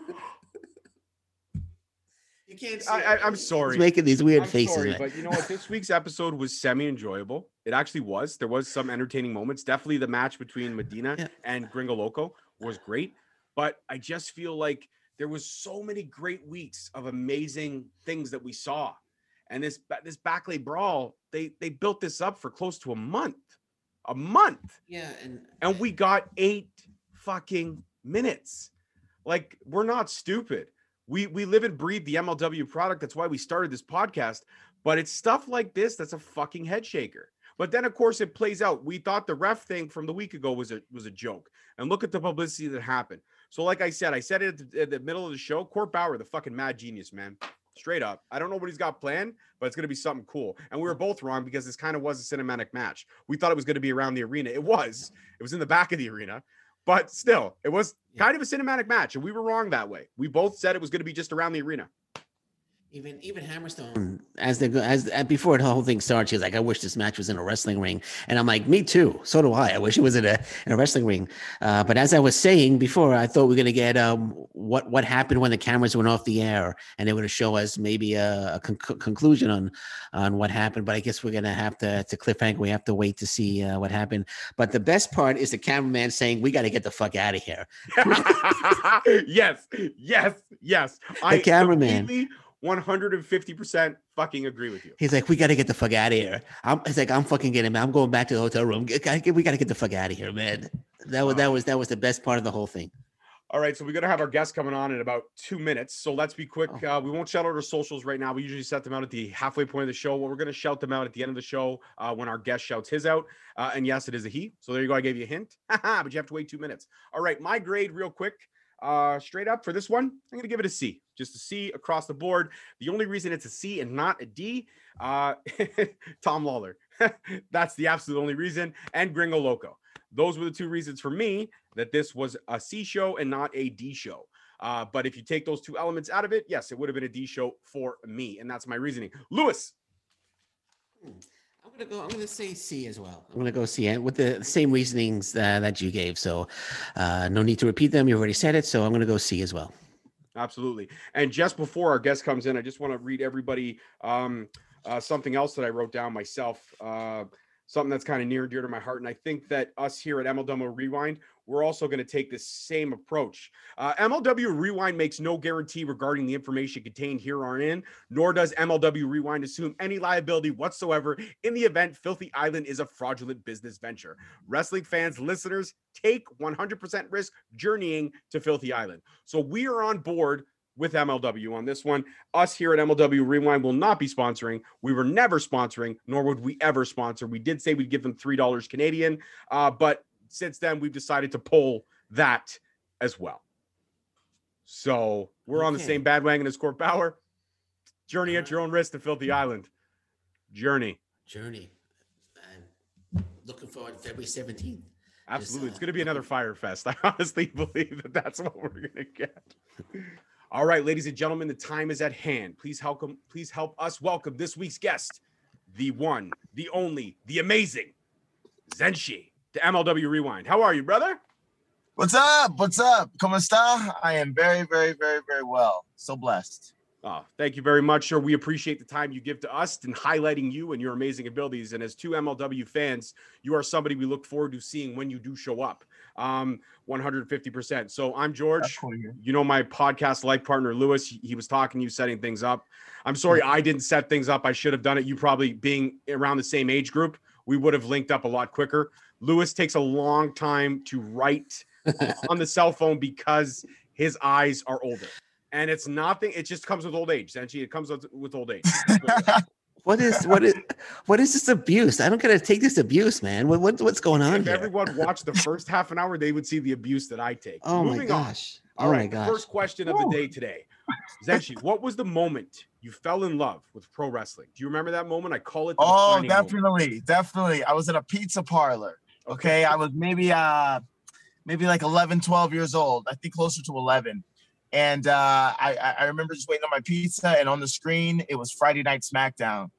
Speaker 2: You can't
Speaker 1: I, I, I'm sorry.
Speaker 2: He's making these weird
Speaker 1: I'm
Speaker 2: faces.
Speaker 1: sorry, but you know what? This week's episode was semi-enjoyable. It actually was. There was some entertaining moments. Definitely the match between Medina
Speaker 2: Yeah.
Speaker 1: and Gringo Loco was great. But I just feel like there was so many great weeks of amazing things that we saw. And this ba- this Baklei brawl, they they built this up for close to a month. A month.
Speaker 2: yeah, and
Speaker 1: And we got eight fucking minutes. Like we're not stupid. We we live and breathe the MLW product. That's why we started this podcast. But it's stuff like this that's a fucking head shaker. But then of course it plays out. We thought the ref thing from the week ago was a was a joke. And look at the publicity that happened. So like I said, I said it at the, at the middle of the show. Court Bauer, the fucking mad genius, man. Straight up. I don't know what he's got planned, but it's going to be something cool. And we were both wrong because this kind of was a cinematic match. We thought it was going to be around the arena. It was. It was in the back of the arena. But still, it was kind of a cinematic match, and we were wrong that way. We both said it was going to be just around the arena.
Speaker 2: Even even Hammerstone, as they go, as uh, before the whole thing started, she was like, "I wish this match was in a wrestling ring," and I'm like, "Me too. So do I. I wish it was in a in a wrestling ring." Uh, but as I was saying before, I thought we are gonna get um what what happened when the cameras went off the air, and they were to show us maybe a, a con- conclusion on on what happened. But I guess we're gonna have to to cliffhanger. We have to wait to see uh, what happened. But the best part is the cameraman saying, "We got to get the fuck out of here."
Speaker 1: yes, yes, yes. I
Speaker 2: cameraman.
Speaker 1: completely 150% fucking agree with you.
Speaker 2: He's like, "We got to get the fuck out of here." I'm, he's like, "I'm fucking getting. I'm going back to the hotel room. Get- gotta get- We got to get the fuck out of here, man." That was that was that was the best part of the whole thing.
Speaker 1: All right, so we're gonna have our guest coming on in about two minutes. So let's be quick.
Speaker 2: Oh.
Speaker 1: Uh, we won't shout out our socials right now. We usually set them out at the halfway point of the show. Well, we're gonna shout them out at the end of the show uh, when our guest shouts his out. Uh, and yes, it is a he. So there you go. I gave you a hint, but you have to wait two minutes. All right, my grade, real quick, uh, straight up for this one, I'm gonna give it a C. Just a C across the board. The only reason it's a C and not a D, uh, Tom Lawlor. That's the absolute only reason. And Gringo Loco. Those were the two reasons for me that this was a C show and not a D show. Uh, but if you take those two elements out of it, yes, it would have been a D show for me, and that's my reasoning. Lewis,
Speaker 2: I'm gonna go. I'm gonna say C as well. I'm gonna go C and with the same reasonings uh, that you gave. So, uh, no need to repeat them. You already said it. So I'm gonna go C as well.
Speaker 1: absolutely. And just before our guest comes in, I just want to read everybody um, uh, something else that I wrote down myself. Uh, something that's kind of near and dear to my heart, and I think that us here at MLW Rewind, we're also going to take the same approach. Uh, MLW Rewind makes no guarantee regarding the information contained here or in, nor does MLW Rewind assume any liability whatsoever in the event Filthy Island is a fraudulent business venture. Wrestling fans, listeners, take 100% risk journeying to Filthy Island. So we are on board with MLW on this one. Us here at MLW Rewind will not be sponsoring. We were never sponsoring, nor would we ever sponsor. We did say we'd give them $3 Canadian, uh, but since then we've decided to pull that as well. So we're on the
Speaker 2: Okay.
Speaker 1: same bandwagon as Court Bauer. Journey at your own risk to Filthy Island. Journey.
Speaker 2: Journey. I'm looking forward to February 17th.
Speaker 1: Absolutely. It's
Speaker 2: uh,
Speaker 1: going to be another fire fest. I honestly believe that that's what we're going to get. All right, ladies and gentlemen, the time is at hand. Please help please help us welcome this week's guest, the one, the only, the amazing Zenshi to MLW Rewind. How are you, brother?
Speaker 4: What's up? What's up? ¿Cómo está? I am very, very, very, very well. So blessed.
Speaker 1: Oh, thank you very much, sir. We appreciate the time you give to us and highlighting you and your amazing abilities. And as two MLW fans, you are somebody we look forward to seeing when you do show up. Um, 150%. So I'm George.
Speaker 4: cool
Speaker 1: you know my podcast life partner lewis he, he was talking to you setting things up i'm sorry i didn't set things up i should have done it you probably being around the same age group we would have linked up a lot quicker lewis takes a long time to write on the cell phone because his eyes are older. And it's nothing, it just comes with old age. Essentially, it comes with, with old age.
Speaker 2: What is what is what is this abuse? I don't gotta take this abuse, man. What, what what's going on
Speaker 1: if
Speaker 2: here?
Speaker 1: everyone watched the first half an hour, they would see the abuse that I take.
Speaker 2: oh my
Speaker 1: Moving on.
Speaker 2: gosh.
Speaker 1: All
Speaker 2: oh
Speaker 1: right,
Speaker 2: my gosh.
Speaker 1: first question of the day today. Zenshi, what was the moment you fell in love with pro wrestling? Do you remember that moment? I call it the
Speaker 4: Oh,
Speaker 1: defining moment.
Speaker 4: definitely, definitely. I was in a pizza parlor. Okay, I was maybe uh maybe like 11, 12 years old. I think closer to 11. And uh, I, I- remember just waiting on my pizza, and on the screen it was Friday Night SmackDown.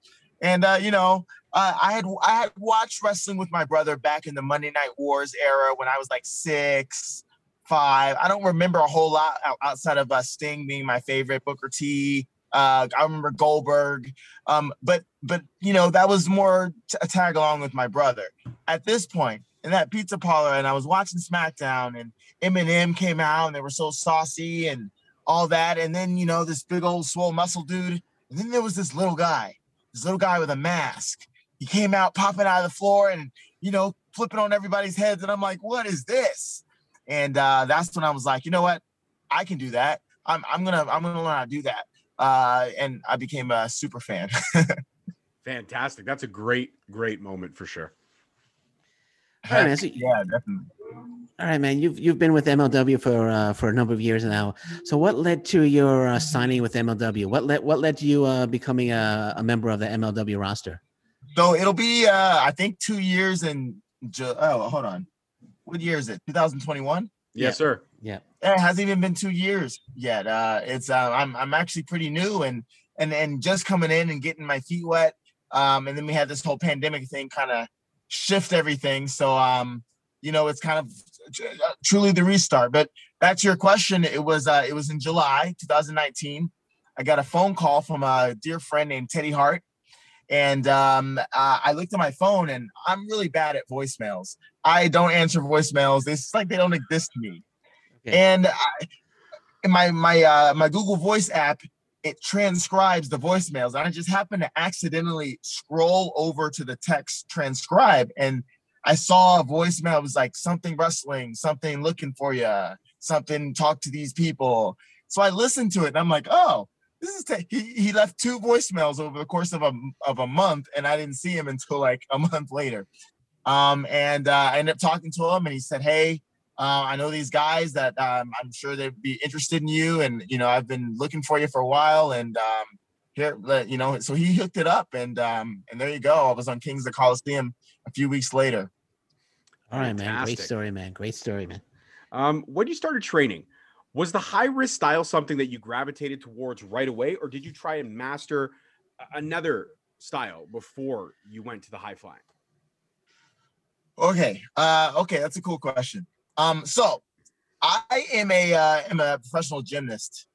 Speaker 4: And uh, you know, uh, I had I had watched wrestling with my brother back in the Monday Night Wars era when I was like six, five. I don't remember a whole lot outside of uh, Sting being my favorite, Booker T. Uh, I remember Goldberg. Um, but but you know that was more t- a tag along with my brother. At this point, in that pizza parlor, and I was watching SmackDown, and Eminem came out, and they were so saucy and all that, and then you know this big old swole muscle dude, and then there was this little guy, this little guy with a mask. He came out popping out of the floor, and you know flipping on everybody's heads, and I'm like, what is this? And uh, that's when I was like, you know what, I can do that. I'm I'm gonna I'm gonna learn how to do that. Uh, and I became a super fan.
Speaker 1: Fantastic. That's a great, great moment for sure.
Speaker 2: All right, man. So,
Speaker 4: yeah, definitely.
Speaker 2: all right, man. You've you've been with MLW for uh, for a number of years now. So, what led to your uh, signing with MLW? What led what led to you uh, becoming a, a member of the MLW roster?
Speaker 4: So it'll be uh I think two years in Ju- oh hold on. What year is it? 2021?
Speaker 1: Yes, sir.
Speaker 2: Yeah.
Speaker 4: It hasn't even been two years yet. Uh it's uh I'm I'm actually pretty new and and and just coming in and getting my feet wet. Um and then we had this whole pandemic thing kind of shift everything. So um you know it's kind of uh, truly the restart. But back to your question, it was uh it was in July 2019. I got a phone call from a dear friend named Teddy Hart and um, uh, I looked at my phone, and I'm really bad at voicemails. I don't answer voicemails. It's like they don't exist to me. And I, in my my uh, my Google Voice app, it transcribes the voicemails. I just happened to accidentally scroll over to the text transcribe, and I saw a voicemail. It was like something rustling, something looking for you, something talk to these people. So I listened to it, and I'm like, oh this is t- he, he left two voicemails over the course of a of a month and i didn't see him until like a month later um and uh, i ended up talking to him and he said hey uh, i know these guys that um, i'm sure they'd be interested in you and you know i've been looking for you for a while and um here let- you know so he hooked it up and um and there you go i was on kings of coliseum a few weeks later
Speaker 2: All right, man. Great story, man. Great story, man.
Speaker 1: Um, when you started training, was the high risk style something that you gravitated towards right away, or did you try and master another style before you went to the high flying?
Speaker 4: Okay. Uh, okay, that's a cool question. Um, so I am a uh, am a professional gymnast.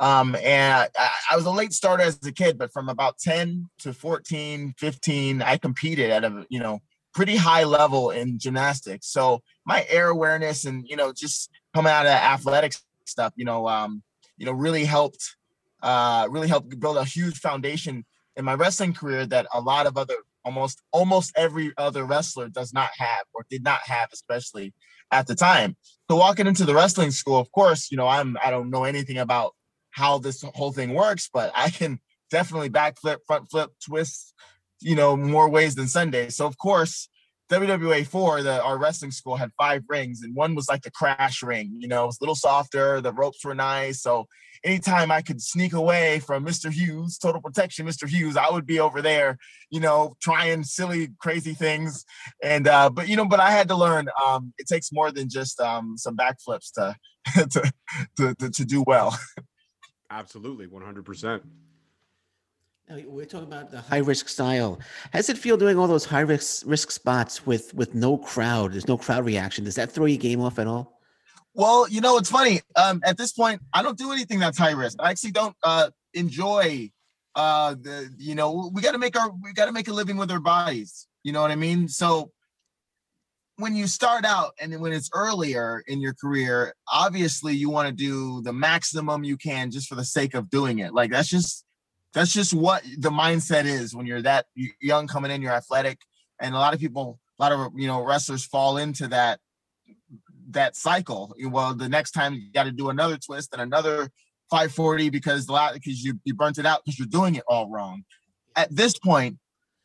Speaker 4: Um, and I, I was a late starter as a kid, but from about 10 to 14, 15, I competed at a you know pretty high level in gymnastics. So my air awareness and you know just coming out of athletics stuff, you know, um, you know, really helped uh really helped build a huge foundation in my wrestling career that a lot of other almost almost every other wrestler does not have or did not have especially at the time so walking into the wrestling school of course you know i'm i don't know anything about how this whole thing works but i can definitely backflip front flip twist you know more ways than sunday so of course WWA 4, the our wrestling school had five rings, and one was like the crash ring. You know, it was a little softer. The ropes were nice. So anytime I could sneak away from Mr. Hughes, total protection, Mr. Hughes, I would be over there, you know, trying silly, crazy things. And uh, but you know, but I had to learn um it takes more than just um some backflips to to, to, to to do well.
Speaker 1: Absolutely, 100%.
Speaker 2: Now, We're talking about the high risk style. How does it feel doing all those high risk risk spots with with no crowd? There's no crowd reaction. Does that throw your game off at all?
Speaker 4: Well, you know, it's funny. Um, at this point, I don't do anything that's high risk. I actually don't uh enjoy uh the you know, we gotta make our we gotta make a living with our bodies. You know what I mean? So when you start out and when it's earlier in your career, obviously you want to do the maximum you can just for the sake of doing it. Like that's just that's just what the mindset is when you're that young coming in, you're athletic. And a lot of people, a lot of you know, wrestlers fall into that that cycle. Well, the next time you got to do another twist and another 540 because the last because you you burnt it out because you're doing it all wrong. At this point,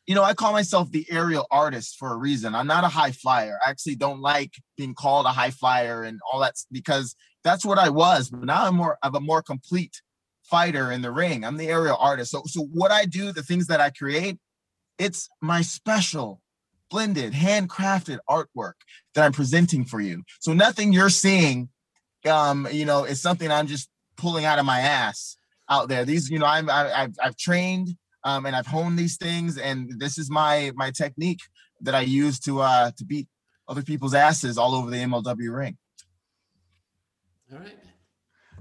Speaker 4: you know, I call myself the aerial artist for a reason. I'm not a high flyer. I actually don't like being called a high flyer and all that because that's what I was. But now I'm more of a more complete fighter in the ring. I'm the aerial artist. So so what I do, the things that I create, it's my special blended, handcrafted artwork that I'm presenting for you. So nothing you're seeing, um, you know, is something I'm just pulling out of my ass out there. These, you know, I'm I, I've I've trained um, and I've honed these things, and this is my my technique that I use to uh to beat other people's asses all over the MLW ring.
Speaker 2: All right.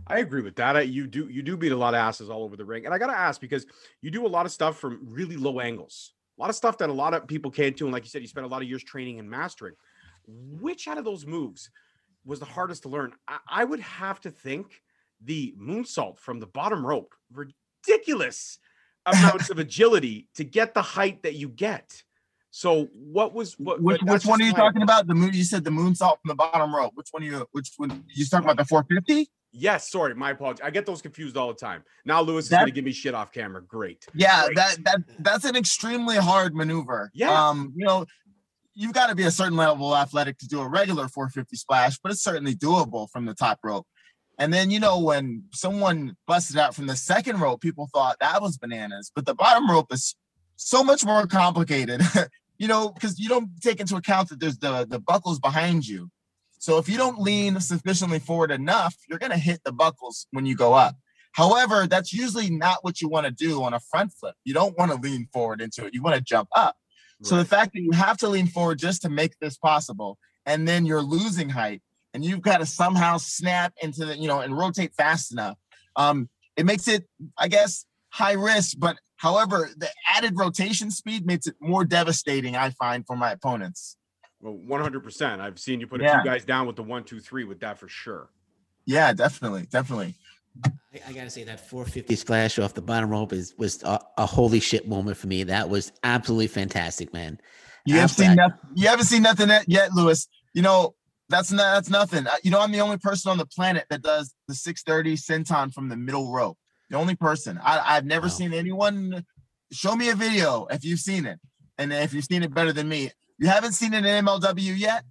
Speaker 1: I agree with that. I, you do you do beat a lot of asses all over the ring, and I gotta ask because you do a lot of stuff from really low angles, a lot of stuff that a lot of people can't do, and like you said, you spent a lot of years training and mastering. Which out of those moves was the hardest to learn? I, I would have to think the moonsault from the bottom rope. Ridiculous amounts of agility to get the height that you get. So what was what?
Speaker 4: Which, which one are you talking about? The moon you said the moonsault from the bottom rope. Which one are you which one you talking about the 450?
Speaker 1: Yes, sorry, my apologies. I get those confused all the time. Now Lewis is going to give me shit off camera. Great.
Speaker 4: Yeah,
Speaker 1: Great.
Speaker 4: that that that's an extremely hard maneuver.
Speaker 1: Yeah.
Speaker 4: Um, you know, you've got to be a certain level athletic to do a regular 450 splash, but it's certainly doable from the top rope. And then you know when someone busted out from the second rope, people thought that was bananas, but the bottom rope is so much more complicated. you know, because you don't take into account that there's the the buckles behind you. So if you don't lean sufficiently forward enough, you're gonna hit the buckles when you go up. However, that's usually not what you want to do on a front flip. You don't want to lean forward into it. You want to jump up. So the fact that you have to lean forward just to make this possible, and then you're losing height, and you've got to somehow snap into the, you know, and rotate fast enough. Um, it makes it, I guess, high risk, but however, the added rotation speed makes it more devastating, I find, for my opponents.
Speaker 1: Well, one hundred percent. I've seen you put a
Speaker 4: Yeah.
Speaker 1: few guys down with the one, two, three with that for sure.
Speaker 4: Yeah, definitely, definitely.
Speaker 2: I, I gotta say that 450 splash off the bottom rope is was a, a holy shit moment for me. That was absolutely fantastic, man.
Speaker 4: You have
Speaker 2: After
Speaker 4: seen nothing. You haven't seen nothing yet- Lewis. You know that's not that's nothing. You know I'm the only person on the planet that does the 630 senton from the middle rope. The only person. I, I've never
Speaker 2: Wow.
Speaker 4: seen anyone. Show me a video if you've seen it, and if you've seen it better than me. You haven't seen it in MLW yet.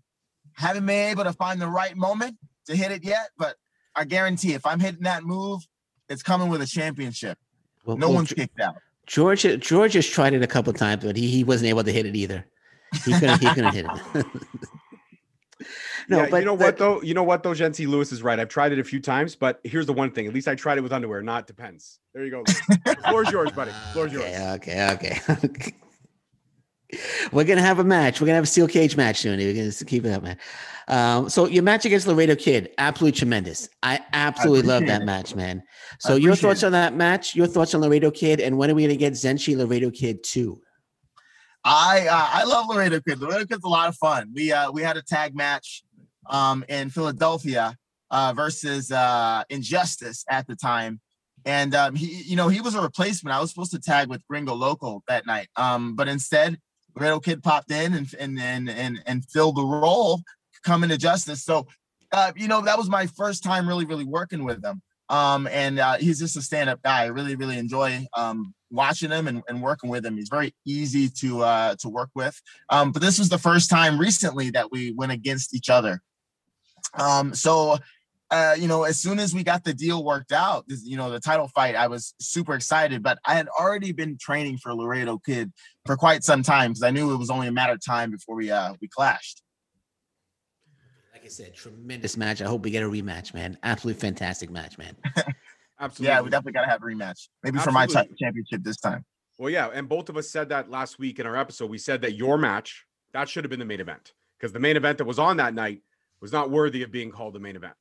Speaker 4: Haven't been able to find the right moment to hit it yet, but I guarantee if I'm hitting that move, it's coming with a championship.
Speaker 2: Well,
Speaker 4: No
Speaker 2: well,
Speaker 4: one's kicked out.
Speaker 2: George George has tried it a couple times, but he, he wasn't able to hit it either. He couldn't he couldn't hit it. no,
Speaker 1: yeah,
Speaker 2: but
Speaker 1: you know
Speaker 2: the-
Speaker 1: what though? You know what though, Genty Lewis is right. I've tried it a few times, but here's the one thing. At least I tried it with underwear. Not depends. There you go. Floor's yours, buddy. Floor's yours.
Speaker 2: Yeah, Okay, okay, okay. We're gonna have a match. We're gonna have a steel cage match soon. We're gonna keep it up, man. Um, so your match against Laredo Kid, absolutely tremendous. I absolutely love that
Speaker 4: it.
Speaker 2: match, man. So your thoughts
Speaker 4: it.
Speaker 2: on that match? Your thoughts on Laredo Kid, and when are we gonna get Zenshi Laredo Kid two?
Speaker 4: I uh, I love Laredo Kid. Laredo Kid's a lot of fun. We uh we had a tag match um in Philadelphia uh versus uh Injustice at the time. And um he you know he was a replacement. I was supposed to tag with Gringo Loco that night. Um but instead Laredo Kid popped in and and and and, and filled the role coming to Justice. So uh you know that was my first time really really working with him. Um and uh he's just a stand-up guy. I really really enjoy um watching him and, and working with him. He's very easy to uh to work with. Um, but this was the first time recently that we went against each other. Um, so uh, you know, as soon as we got the deal worked out, this, you know, the title fight, I was super excited. But I had already been training for Laredo Kid for quite some time because I knew it was only a matter of time before we uh we clashed.
Speaker 2: Like I said, tremendous match. I hope we get a rematch, man. Absolutely fantastic match, man.
Speaker 1: Absolutely.
Speaker 4: Yeah, we definitely gotta have a rematch. Maybe for my
Speaker 1: Absolutely.
Speaker 4: cha- championship this time.
Speaker 1: Well, yeah, and both of us said that last week in our episode. We said that your match that should have been the main event because the main event that was on that night was not worthy of being called the main event.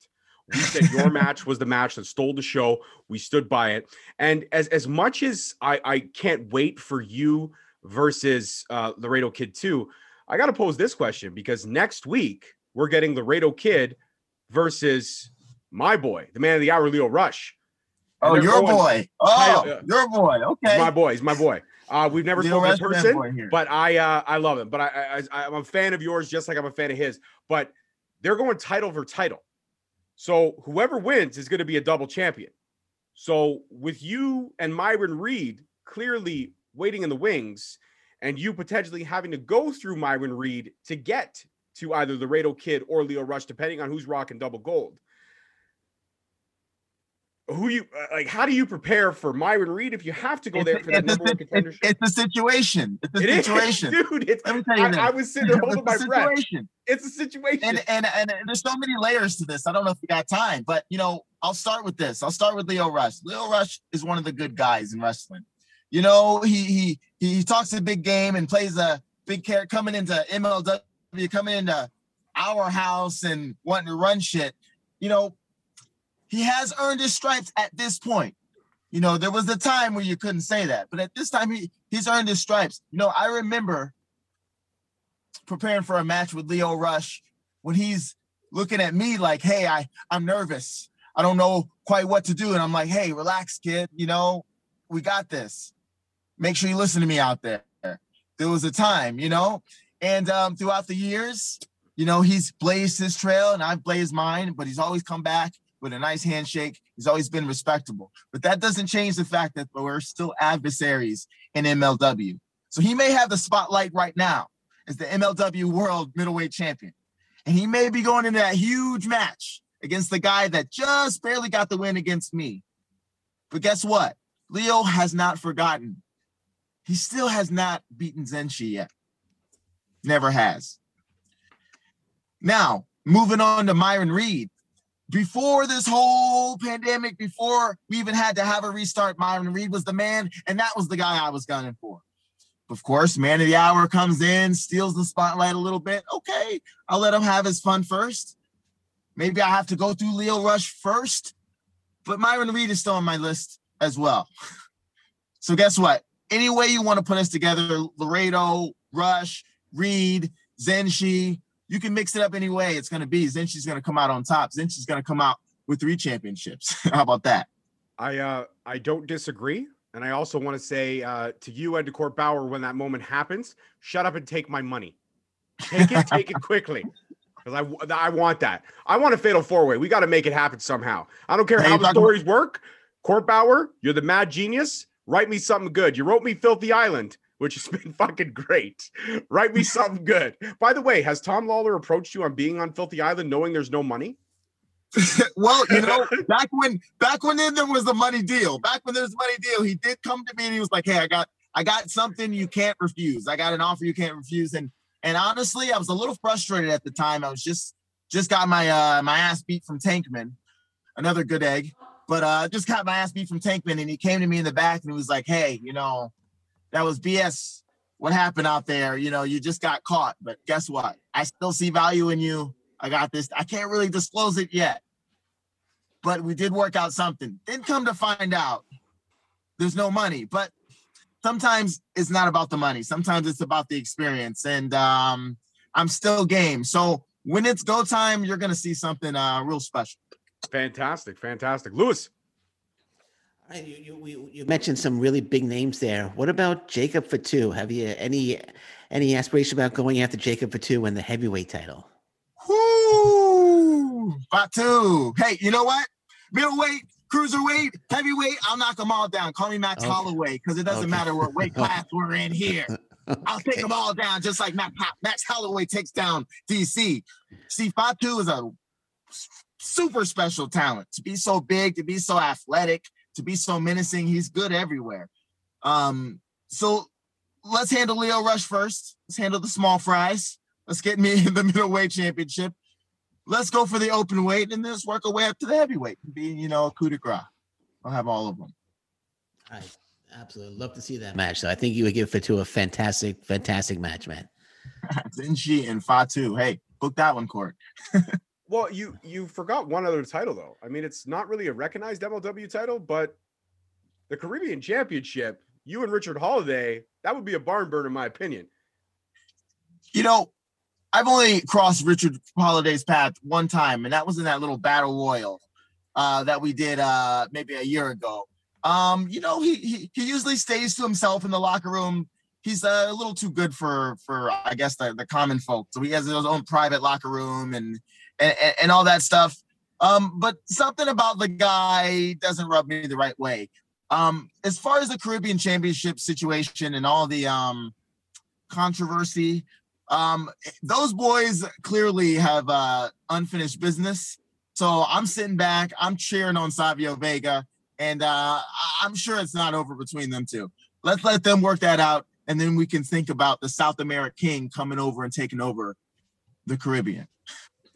Speaker 1: We said your match was the match that stole the show. We stood by it, and as as much as I I can't wait for you versus uh, Laredo Kid two, I got to pose this question because next week we're getting Laredo Kid versus my boy, the man of the hour, Lio Rush.
Speaker 4: Oh, your
Speaker 1: going-
Speaker 4: boy. Oh,
Speaker 1: Title-
Speaker 4: your boy.
Speaker 1: He's
Speaker 4: Okay.
Speaker 1: my boy. He's my boy. Uh, we've never spoken in person, but I uh, I love him. But I, I I'm a fan of yours, just like I'm a fan of his. But they're going title for title. So whoever wins is going to be a double champion. So with you and Myron Reed clearly waiting in the wings, and you potentially having to go through Myron Reed to get to either the Laredo Kid or Lio Rush, depending on who's rocking double gold. Who you uh, like? How do you prepare for Myron Reed if you have to go
Speaker 4: It's
Speaker 1: there for that number one contendership?
Speaker 4: It's a situation. It's a
Speaker 1: It is,
Speaker 4: situation.
Speaker 1: dude. It's,
Speaker 4: Let me tell you this.
Speaker 1: I, I was sitting there holding my breath.
Speaker 4: situation.
Speaker 1: It's a situation.
Speaker 4: and, and and and there's so many layers to this. I don't know if we got time, but you know, I'll start with this. I'll start with Lio Rush. Lio Rush is one of the good guys in wrestling. You know, he he he talks a big game and plays a big character coming into MLW, coming into our house and wanting to run shit. You know, he has earned his stripes at this point. You know, there was a time where you couldn't say that, but at this time he he's earned his stripes. You know, I remember preparing for a match with Lio Rush when he's looking at me like, "Hey, I I'm nervous. I don't know quite what to do." And I'm like, "Hey, relax, kid. You know, we got this. Make sure you listen to me out there." There was a time, you know, and um, throughout the years, you know, he's blazed his trail and I've blazed mine, but he's always come back with a nice handshake. He's always been respectable. But that doesn't change the fact that we're still adversaries in MLW. So he may have the spotlight right now as the MLW World Middleweight Champion. And he may be going into that huge match against the guy that just barely got the win against me. But guess what? Lio has not forgotten. He still has not beaten Zenshi yet. Never has. Now, moving on to Myron Reed. Before this whole pandemic, before we even had to have a restart, Myron Reed was the man, and that was the guy I was gunning for. Of course, man of the hour comes in, steals the spotlight a little bit. Okay, I'll let him have his fun first. Maybe I have to go through Lio Rush first, but Myron Reed is still on my list as well. So guess what? Any way you want to put us together, Laredo, Rush, Reed, Zenshi, you can mix it up any way it's going to be. Zenshi's going to come out on top. Zenshi's going to come out with three championships. How about that?
Speaker 1: I uh I don't disagree. And I also want to say uh, to you and to Court Bauer when that moment happens, shut up and take my money. Take it, take it quickly. Because I, I want that. I want a fatal four way. We got to make it happen somehow. I don't care how the stories work. Court Bauer, you're the mad genius. Write me something good. You wrote me Filthy Island, which has been fucking great. Write me something good. By the way, has Tom Lawlor approached you on being on Filthy Island knowing there's no money?
Speaker 4: well, you know, back when back when there was the money deal. Back when there was money deal, he did come to me and he was like, "Hey, I got I got something you can't refuse. I got an offer you can't refuse." And and honestly, I was a little frustrated at the time. I was just just got my uh my ass beat from Tankman, another good egg. But uh just got my ass beat from Tankman, and he came to me in the back and he was like, "Hey, you know, that was BS. What happened out there? You know, you just got caught. But guess what? I still see value in you. I got this. I can't really disclose it yet." but we did work out something. Then come to find out there's no money, but sometimes it's not about the money. Sometimes it's about the experience. And um, I'm still game. So when it's go time, you're gonna see something uh, real special.
Speaker 1: Fantastic, fantastic. Lewis,
Speaker 2: you, you, you, mentioned some really big names there. What about Jacob Fatu? Have you any any aspiration about going after Jacob Fatu and the heavyweight title?
Speaker 4: Whoo! Batu. Hey, you know what? Middleweight, cruiserweight, heavyweight, I'll knock them all down. Call me Max
Speaker 2: Okay.
Speaker 4: Holloway because it doesn't
Speaker 2: Okay.
Speaker 4: matter what weight class we're in here. I'll take them all down just like Max Holloway takes down DC. See, Fatu is a super special talent. To be so big, to be so athletic, to be so menacing, he's good everywhere. Um, so let's handle Lio Rush first. Let's handle the small fries. Let's get me in the middleweight championship. Let's go for the open weight and then let's work our way up to the heavyweight. Be, you know, a coup de grace. I'll have all of them.
Speaker 2: I absolutely love to see that match. So I think you would give Fatu a fantastic, fantastic match, man.
Speaker 4: Zenshi and Fatu. Hey, book that one, Court.
Speaker 1: well, you you forgot one other title though. I mean, it's not really a recognized MLW title, but the Caribbean Championship. You and Richard Holliday, that would be a barn burn in my opinion.
Speaker 4: You know, I've only crossed Richard Holliday's path one time, and that was in that little battle royal uh, that we did uh, maybe a year ago. Um, you know, he, he he usually stays to himself in the locker room. He's a little too good for for I guess the, the common folk. So he has his own private locker room, and and, and, and all that stuff. Um, but something about the guy doesn't rub me the right way. Um, as far as the Caribbean Championship situation and all the um controversy, um, those boys clearly have uh unfinished business. So I'm sitting back, I'm cheering on Savio Vega, and uh I'm sure it's not over between them two. Let's let them work that out, and then we can think about the South American King coming over and taking over the Caribbean.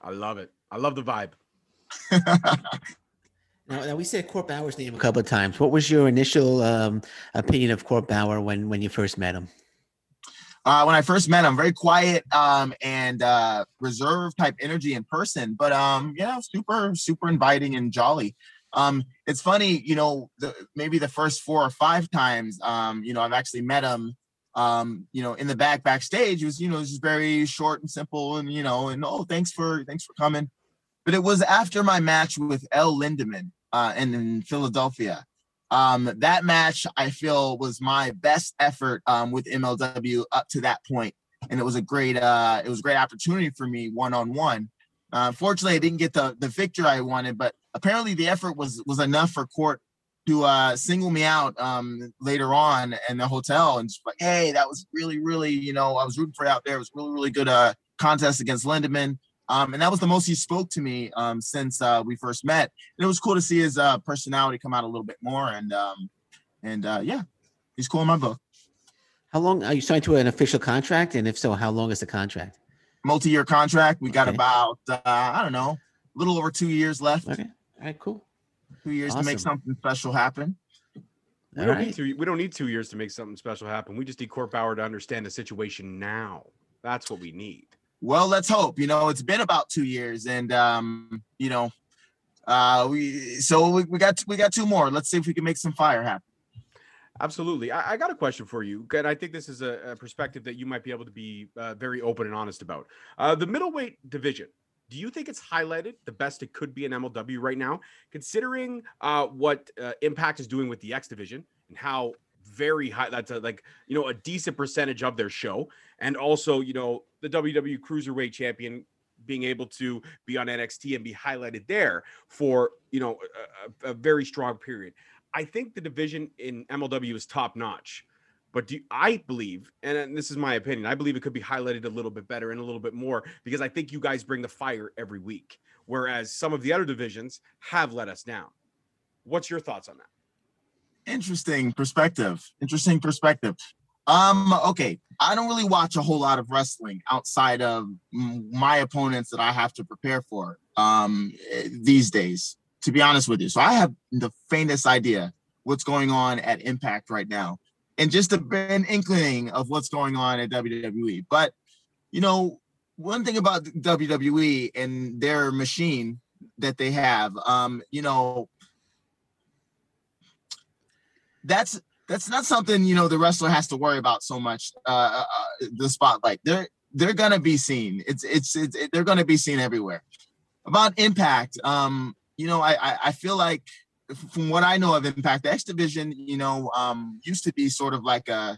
Speaker 1: I love it. I love the vibe.
Speaker 2: Now, now we said Court Bauer's name a couple of times. What was your initial um, opinion of Court Bauer when when you first met him?
Speaker 4: uh, when I first met him, very quiet um, and uh, reserved type energy in person, but um, yeah, super super inviting and jolly. Um, it's funny, you know, the, maybe the first four or five times, um, you know, I've actually met him. Um, you know, in the back backstage, it was you know just very short and simple, and you know, and oh, thanks for thanks for coming. But it was after my match with El Lindaman uh, in, in Philadelphia um, that match I feel was my best effort um, with MLW up to that point, and it was a great uh, it was a great opportunity for me one on one. Unfortunately, I didn't get the the victory I wanted, but apparently the effort was was enough for Court to uh, single me out um, later on in the hotel and just like, hey, that was really really you know I was rooting for you out there. It was really really good uh, contest against Lindaman. Um, and that was the most he spoke to me um, since uh, we first met. And it was cool to see his uh, personality come out a little bit more. And um, and uh, yeah, he's cool in my book.
Speaker 2: How long are you signed to an official contract? And if so, how long is the contract?
Speaker 4: Multi-year contract. We got about uh, I don't know, a little over two years left.
Speaker 2: Okay. All right, cool.
Speaker 4: Two years to make something special happen.
Speaker 1: We
Speaker 2: All
Speaker 1: don't need
Speaker 2: right.
Speaker 1: two. We don't need two years to make something special happen. We just need Court Bauer to understand the situation now. That's what we need.
Speaker 4: Well, let's hope. You know, it's been about two years, and um, you know, uh, we so we, we got we got two more. Let's see if we can make some fire happen.
Speaker 1: Absolutely. I, I got a question for you, and I think this is a, a perspective that you might be able to be uh, very open and honest about. Uh, the middleweight division. Do you think it's highlighted the best it could be in MLW right now, considering uh, what uh, Impact is doing with the X division and how very high that's a, like you know a decent percentage of their show, and also you know the WWE Cruiserweight Champion being able to be on NXT and be highlighted there for you know a, a- very strong period. I think the division in MLW is top notch. But do I believe, and this is my opinion, I believe it could be highlighted a little bit better and a little bit more because I think you guys bring the fire every week, whereas some of the other divisions have let us down. What's your thoughts on that?
Speaker 4: Interesting perspective. Interesting perspective. Um, okay. I don't really watch a whole lot of wrestling outside of my opponents that I have to prepare for um eh, these days, to be honest with you. So I have the faintest idea what's going on at Impact right now. And just a, an inkling of what's going on at WWE. But you know, one thing about WWE and their machine that they have, um, you know, that's that's not something you know the wrestler has to worry about so much. Uh, uh, the spotlight, they're they're gonna be seen. It's it's, it's it, they're gonna be seen everywhere. About Impact, um, you know, I, I I feel like from what I know of Impact, the X division, you know, um, used to be sort of like a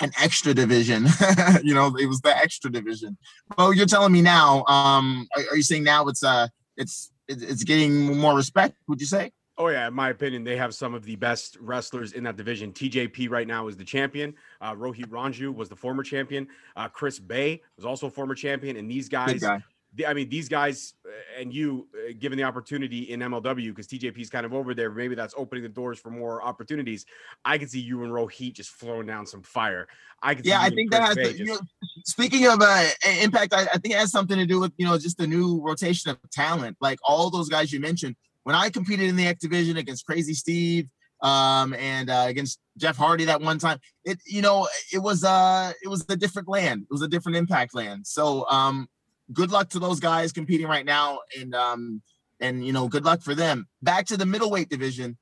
Speaker 4: an extra division. you know, it was the extra division. Well, you're telling me now. Um, are, are you saying now it's uh it's it's getting more respect? Would you say?
Speaker 1: Oh yeah, in my opinion, they have some of the best wrestlers in that division. TJP right now is the champion. Uh, Rohit Raju was the former champion. Uh, Chris Bey was also a former champion. And these guys,
Speaker 4: guy.
Speaker 1: The- I mean, these guys uh, and you, uh, given the opportunity in MLW, because TJP is kind of over there, maybe that's opening the doors for more opportunities. I can see you and Rohit just flowing down some fire. I can.
Speaker 4: Yeah,
Speaker 1: see
Speaker 4: I think that has. To, you know, speaking of uh, impact, I, I think it has something to do with you know just the new rotation of talent. Like all those guys you mentioned. When I competed in the X division against Crazy Steve, um, and uh, against Jeff Hardy that one time, it you know it was uh it was a different land. It was a different impact land. So um, good luck to those guys competing right now, and um, and you know good luck for them. Back to the middleweight division,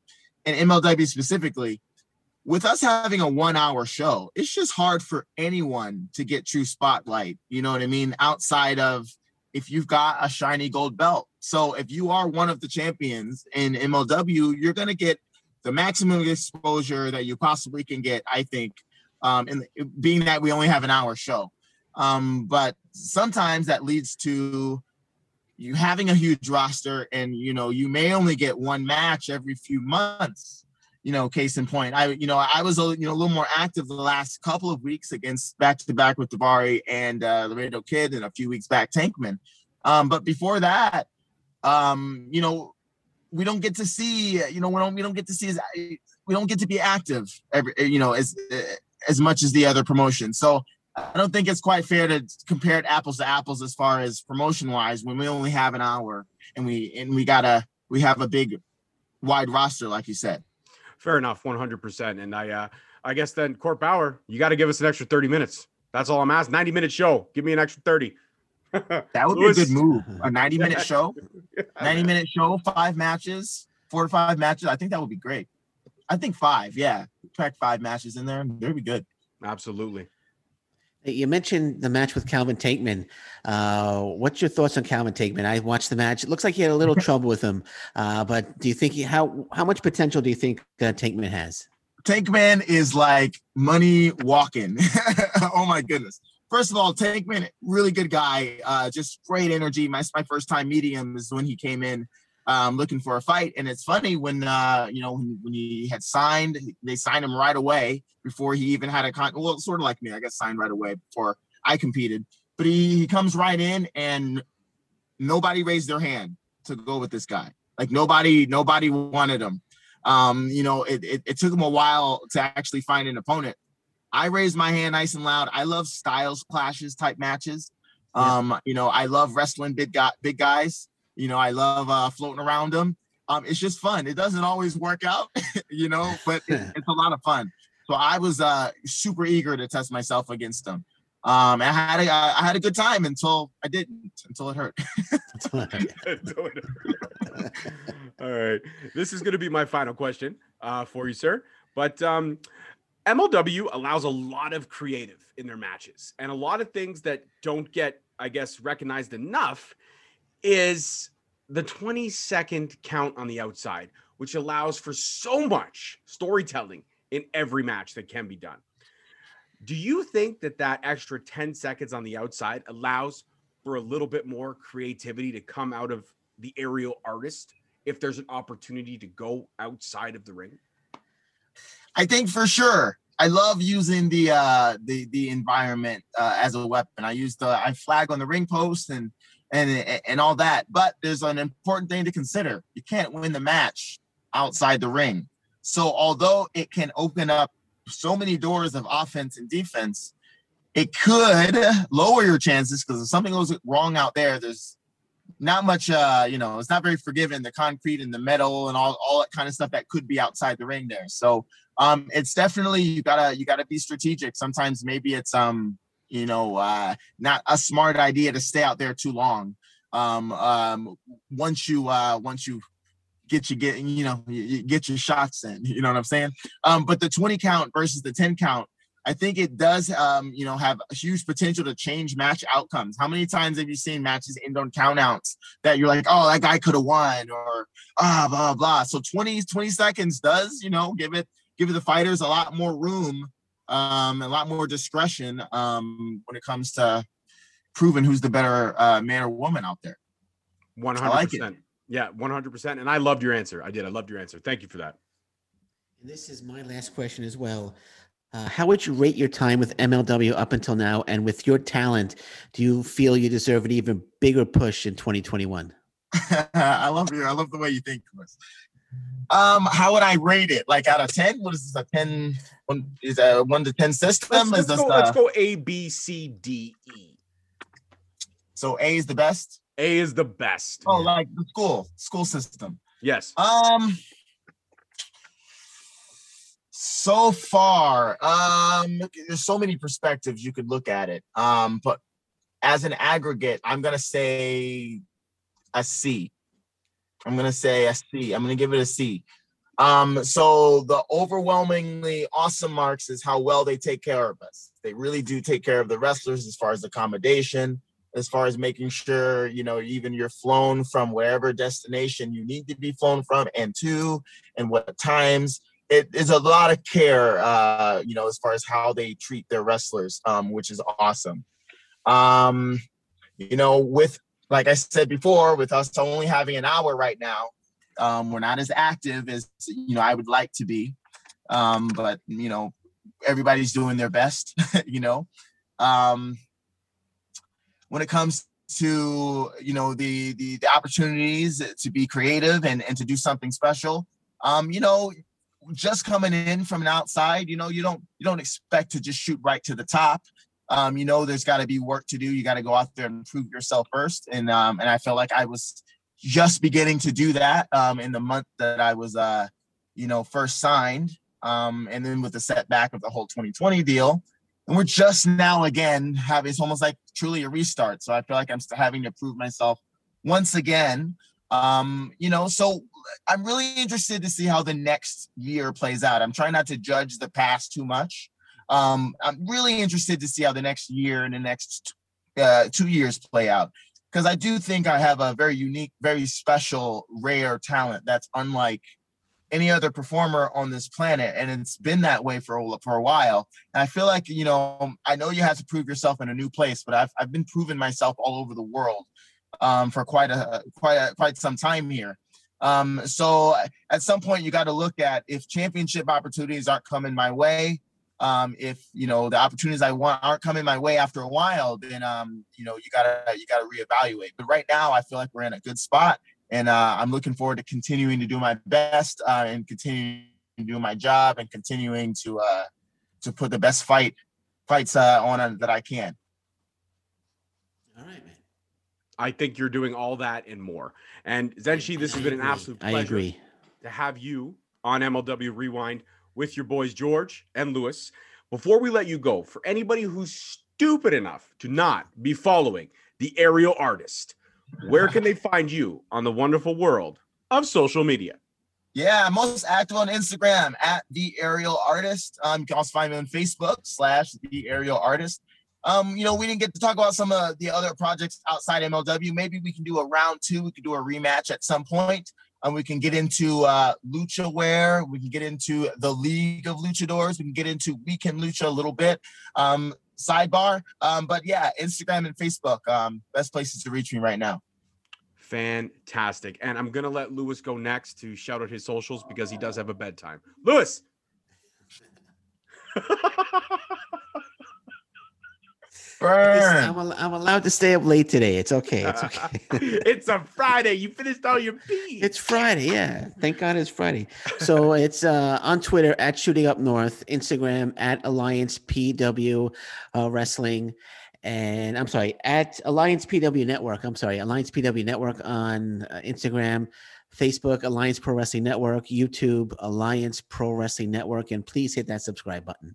Speaker 4: and MLW specifically with us having a one hour show, it's just hard for anyone to get true spotlight. You know what I mean? Outside of if you've got a shiny gold belt. So if you are one of the champions in MLW, you're going to get the maximum exposure that you possibly can get, I think, um, and being that we only have an hour show. Um, but sometimes that leads to you having a huge roster and you know you may only get one match every few months you know case in point. I you know i was a you know a little more active the last couple of weeks against back to back with Daivari and uh laredo kid and a few weeks back tankman. Um but before that um you know we don't get to see you know we don't we don't get to see as we don't get to be active every you know as as much as the other promotions. So I don't think it's quite fair to compare it apples to apples as far as promotion wise when we only have an hour and we and we gotta we have a big wide roster like you said.
Speaker 1: Fair enough, 100%. And I uh I guess then Court Bauer, you got to give us an extra 30 minutes. That's all I'm asking. 90 minute show. Give me an extra 30.
Speaker 4: That would
Speaker 1: Lewis-
Speaker 4: be a good move. A 90 minute show, 90 minute show, five matches, four to five matches. I think that would be great. I think five, yeah. Track five matches in there. That'd be good.
Speaker 1: Absolutely.
Speaker 2: You mentioned the match with Calvin Tankman. Uh, what's your thoughts on Calvin Tankman? I watched the match. It looks like he had a little trouble with him. Uh, but do you think he, how how much potential do you think uh, Tankman has?
Speaker 4: Tankman is like money walking. oh my goodness. First of all, Tankman, really good guy. Uh, just great energy. My my first time meeting him is when he came in um, looking for a fight. And it's funny when uh, you know when, when he had signed, they signed him right away before he even had a con. Well, sort of like me, I got signed right away before I competed. But he, he comes right in, and nobody raised their hand to go with this guy. Like nobody, nobody wanted him. Um, you know, it, it, it took him a while to actually find an opponent. I raised my hand nice and loud. I love styles clashes type matches. Um, you know, I love wrestling big guy, big guys. You know, I love uh, floating around them. Um, it's just fun. It doesn't always work out, you know, but it, it's a lot of fun. So I was uh, super eager to test myself against them. Um, I had a, I had a good time until I didn't, until it hurt.
Speaker 1: All right. This is going to be my final question uh, for you, sir. But um, MLW allows a lot of creative in their matches, and a lot of things that don't get, I guess, recognized enough is the 20 second count on the outside, which allows for so much storytelling in every match that can be done. Do you think that that extra 10 seconds on the outside allows for a little bit more creativity to come out of the aerial artist if there's an opportunity to go outside of the ring?
Speaker 4: I think for sure. I love using the uh the the environment uh, as a weapon. I use the I flag on the ring post and and and all that. But there's an important thing to consider. You can't win the match outside the ring. So although it can open up so many doors of offense and defense, it could lower your chances because if something goes wrong out there, there's not much uh you know it's not very forgiving the concrete and the metal and all all that kind of stuff that could be outside the ring there so um it's definitely you gotta you gotta be strategic sometimes maybe it's um you know uh not a smart idea to stay out there too long um um once you uh once you get you get you know you get your shots in you know what i'm saying um but the 20 count versus the 10 count I think it does, um, you know, have a huge potential to change match outcomes. How many times have you seen matches end on countouts that you're like, oh, that guy could have won, or ah, blah blah. So 20, 20 seconds does, you know, give it give the fighters a lot more room, um, a lot more discretion um, when it comes to proving who's the better uh, man or woman out there.
Speaker 1: 100%.
Speaker 4: like it.
Speaker 1: Yeah, 100%. And I loved your answer. I did. I loved your answer. Thank you for that.
Speaker 2: And this is my last question as well. Uh, how would you rate your time with MLW up until now? And with your talent, do you feel you deserve an even bigger push in 2021?
Speaker 4: I love you. I love the way you think, Chris. Um, how would I rate it? Like out of 10? What is this? A 10? One, is a one to 10 system?
Speaker 1: Let's, let's go, let's go A, B, C, D, E.
Speaker 4: so A is the best?
Speaker 1: A is the best.
Speaker 4: Oh, like the school, school system.
Speaker 1: Yes.
Speaker 4: Um so far, um there's so many perspectives you could look at it. Um, but as an aggregate, I'm gonna say a C. I'm gonna say a C. I'm gonna give it a C. Um, so the overwhelmingly awesome marks is how well they take care of us. They really do take care of the wrestlers as far as accommodation, as far as making sure you know even you're flown from wherever destination you need to be flown from and to and what times it is a lot of care uh you know as far as how they treat their wrestlers um which is awesome um you know with like I said before, with us only having an hour right now, um, we're not as active as you know I would like to be. Um, but you know, everybody's doing their best. you know, um, when it comes to you know the, the the opportunities to be creative and and to do something special, um, you know, just coming in from an outside, you know, you don't you don't expect to just shoot right to the top. Um, you know, there's got to be work to do. You got to go out there and prove yourself first. And um, and I felt like I was just beginning to do that um, in the month that I was, uh, you know, first signed. Um, and then with the setback of the whole 2020 deal, and we're just now again having it's almost like truly a restart. So I feel like I'm still having to prove myself once again. Um, you know, so I'm really interested to see how the next year plays out. I'm trying not to judge the past too much. Um, I'm really interested to see how the next year and the next uh, two years play out because I do think I have a very unique, very special, rare talent that's unlike any other performer on this planet, and it's been that way for a, for a while. And I feel like you know, I know you have to prove yourself in a new place, but I've I've been proving myself all over the world um, for quite a quite a, quite some time here. Um, so at some point, you got to look at if championship opportunities aren't coming my way. Um, if you know the opportunities I want aren't coming my way after a while, then um, you know you gotta you gotta reevaluate. But right now, I feel like we're in a good spot, and uh, I'm looking forward to continuing to do my best uh, and continuing to do my job and continuing to uh, to put the best fight fights uh, on uh, that I can.
Speaker 2: All right, man.
Speaker 1: I think you're doing all that and more. And Zenshi, this
Speaker 2: I
Speaker 1: has been an
Speaker 2: agree.
Speaker 1: absolute
Speaker 2: I
Speaker 1: pleasure
Speaker 2: agree.
Speaker 1: to have you on MLW Rewind with your boys George and Lewis. Before we let you go, for anybody who's stupid enough to not be following the aerial artist, where can they find you on the wonderful world of social media?
Speaker 4: Yeah, I'm most active on Instagram at the aerial artist. Um, you can also find me on Facebook slash the aerial artist. Um, you know, we didn't get to talk about some of the other projects outside MLW. Maybe we can do a round two. We could do a rematch at some point. And we can get into uh, lucha wear. We can get into the League of Luchadors. We can get into Weekend Lucha a little bit. Um, sidebar. Um, but yeah, Instagram and Facebook, um, best places to reach me right now.
Speaker 1: Fantastic. And I'm going to let Lewis go next to shout out his socials because he does have a bedtime. Lewis.
Speaker 2: This- I'm, I'm allowed to stay up late today. It's okay. It's okay.
Speaker 1: it's a Friday. You finished all your beats.
Speaker 2: It's Friday, yeah. Thank God it's Friday. So it's uh, on Twitter at Shooting Up North, Instagram at Alliance PW uh, Wrestling, and I'm sorry at Alliance PW Network. I'm sorry, Alliance PW Network on uh, Instagram, Facebook, Alliance Pro Wrestling Network, YouTube, Alliance Pro Wrestling Network, and please hit that subscribe button.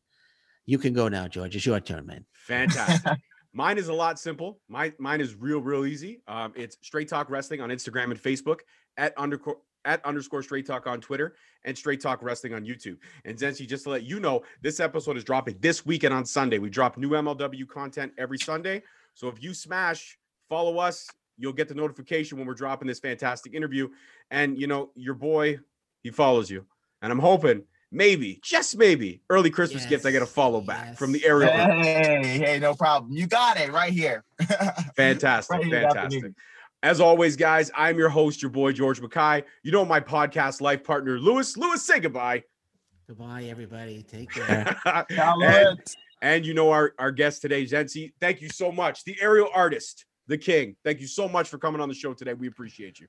Speaker 2: You can go now, George. It's your turn, man.
Speaker 1: Fantastic. mine is a lot simple. My mine is real, real easy. Um, it's Straight Talk Wrestling on Instagram and Facebook at underscore at underscore Straight Talk on Twitter and Straight Talk Wrestling on YouTube. And Zenshi, just to let you know, this episode is dropping this weekend on Sunday. We drop new MLW content every Sunday. So if you smash, follow us. You'll get the notification when we're dropping this fantastic interview. And you know, your boy, he follows you. And I'm hoping maybe, just maybe, early Christmas gift, I get a follow back from the
Speaker 2: yes.
Speaker 1: aerial.
Speaker 4: Hey, hey, no problem. You got it right here.
Speaker 1: Fantastic.
Speaker 4: Right here,
Speaker 1: fantastic. As always, guys, I'm your host, your boy, George Mackay. You know my podcast life partner, Lewis. Lewis, say goodbye.
Speaker 2: Goodbye, everybody. Take care.
Speaker 1: and, and you know our, our guest today, Zenshi. Thank you so much. The aerial artist, the king. Thank you so much for coming on the show today. We appreciate you.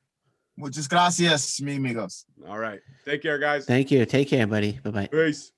Speaker 4: Muchas gracias, mi amigos.
Speaker 1: All right. Take care, guys.
Speaker 2: Thank you. Take care, buddy. Bye bye.
Speaker 1: Peace.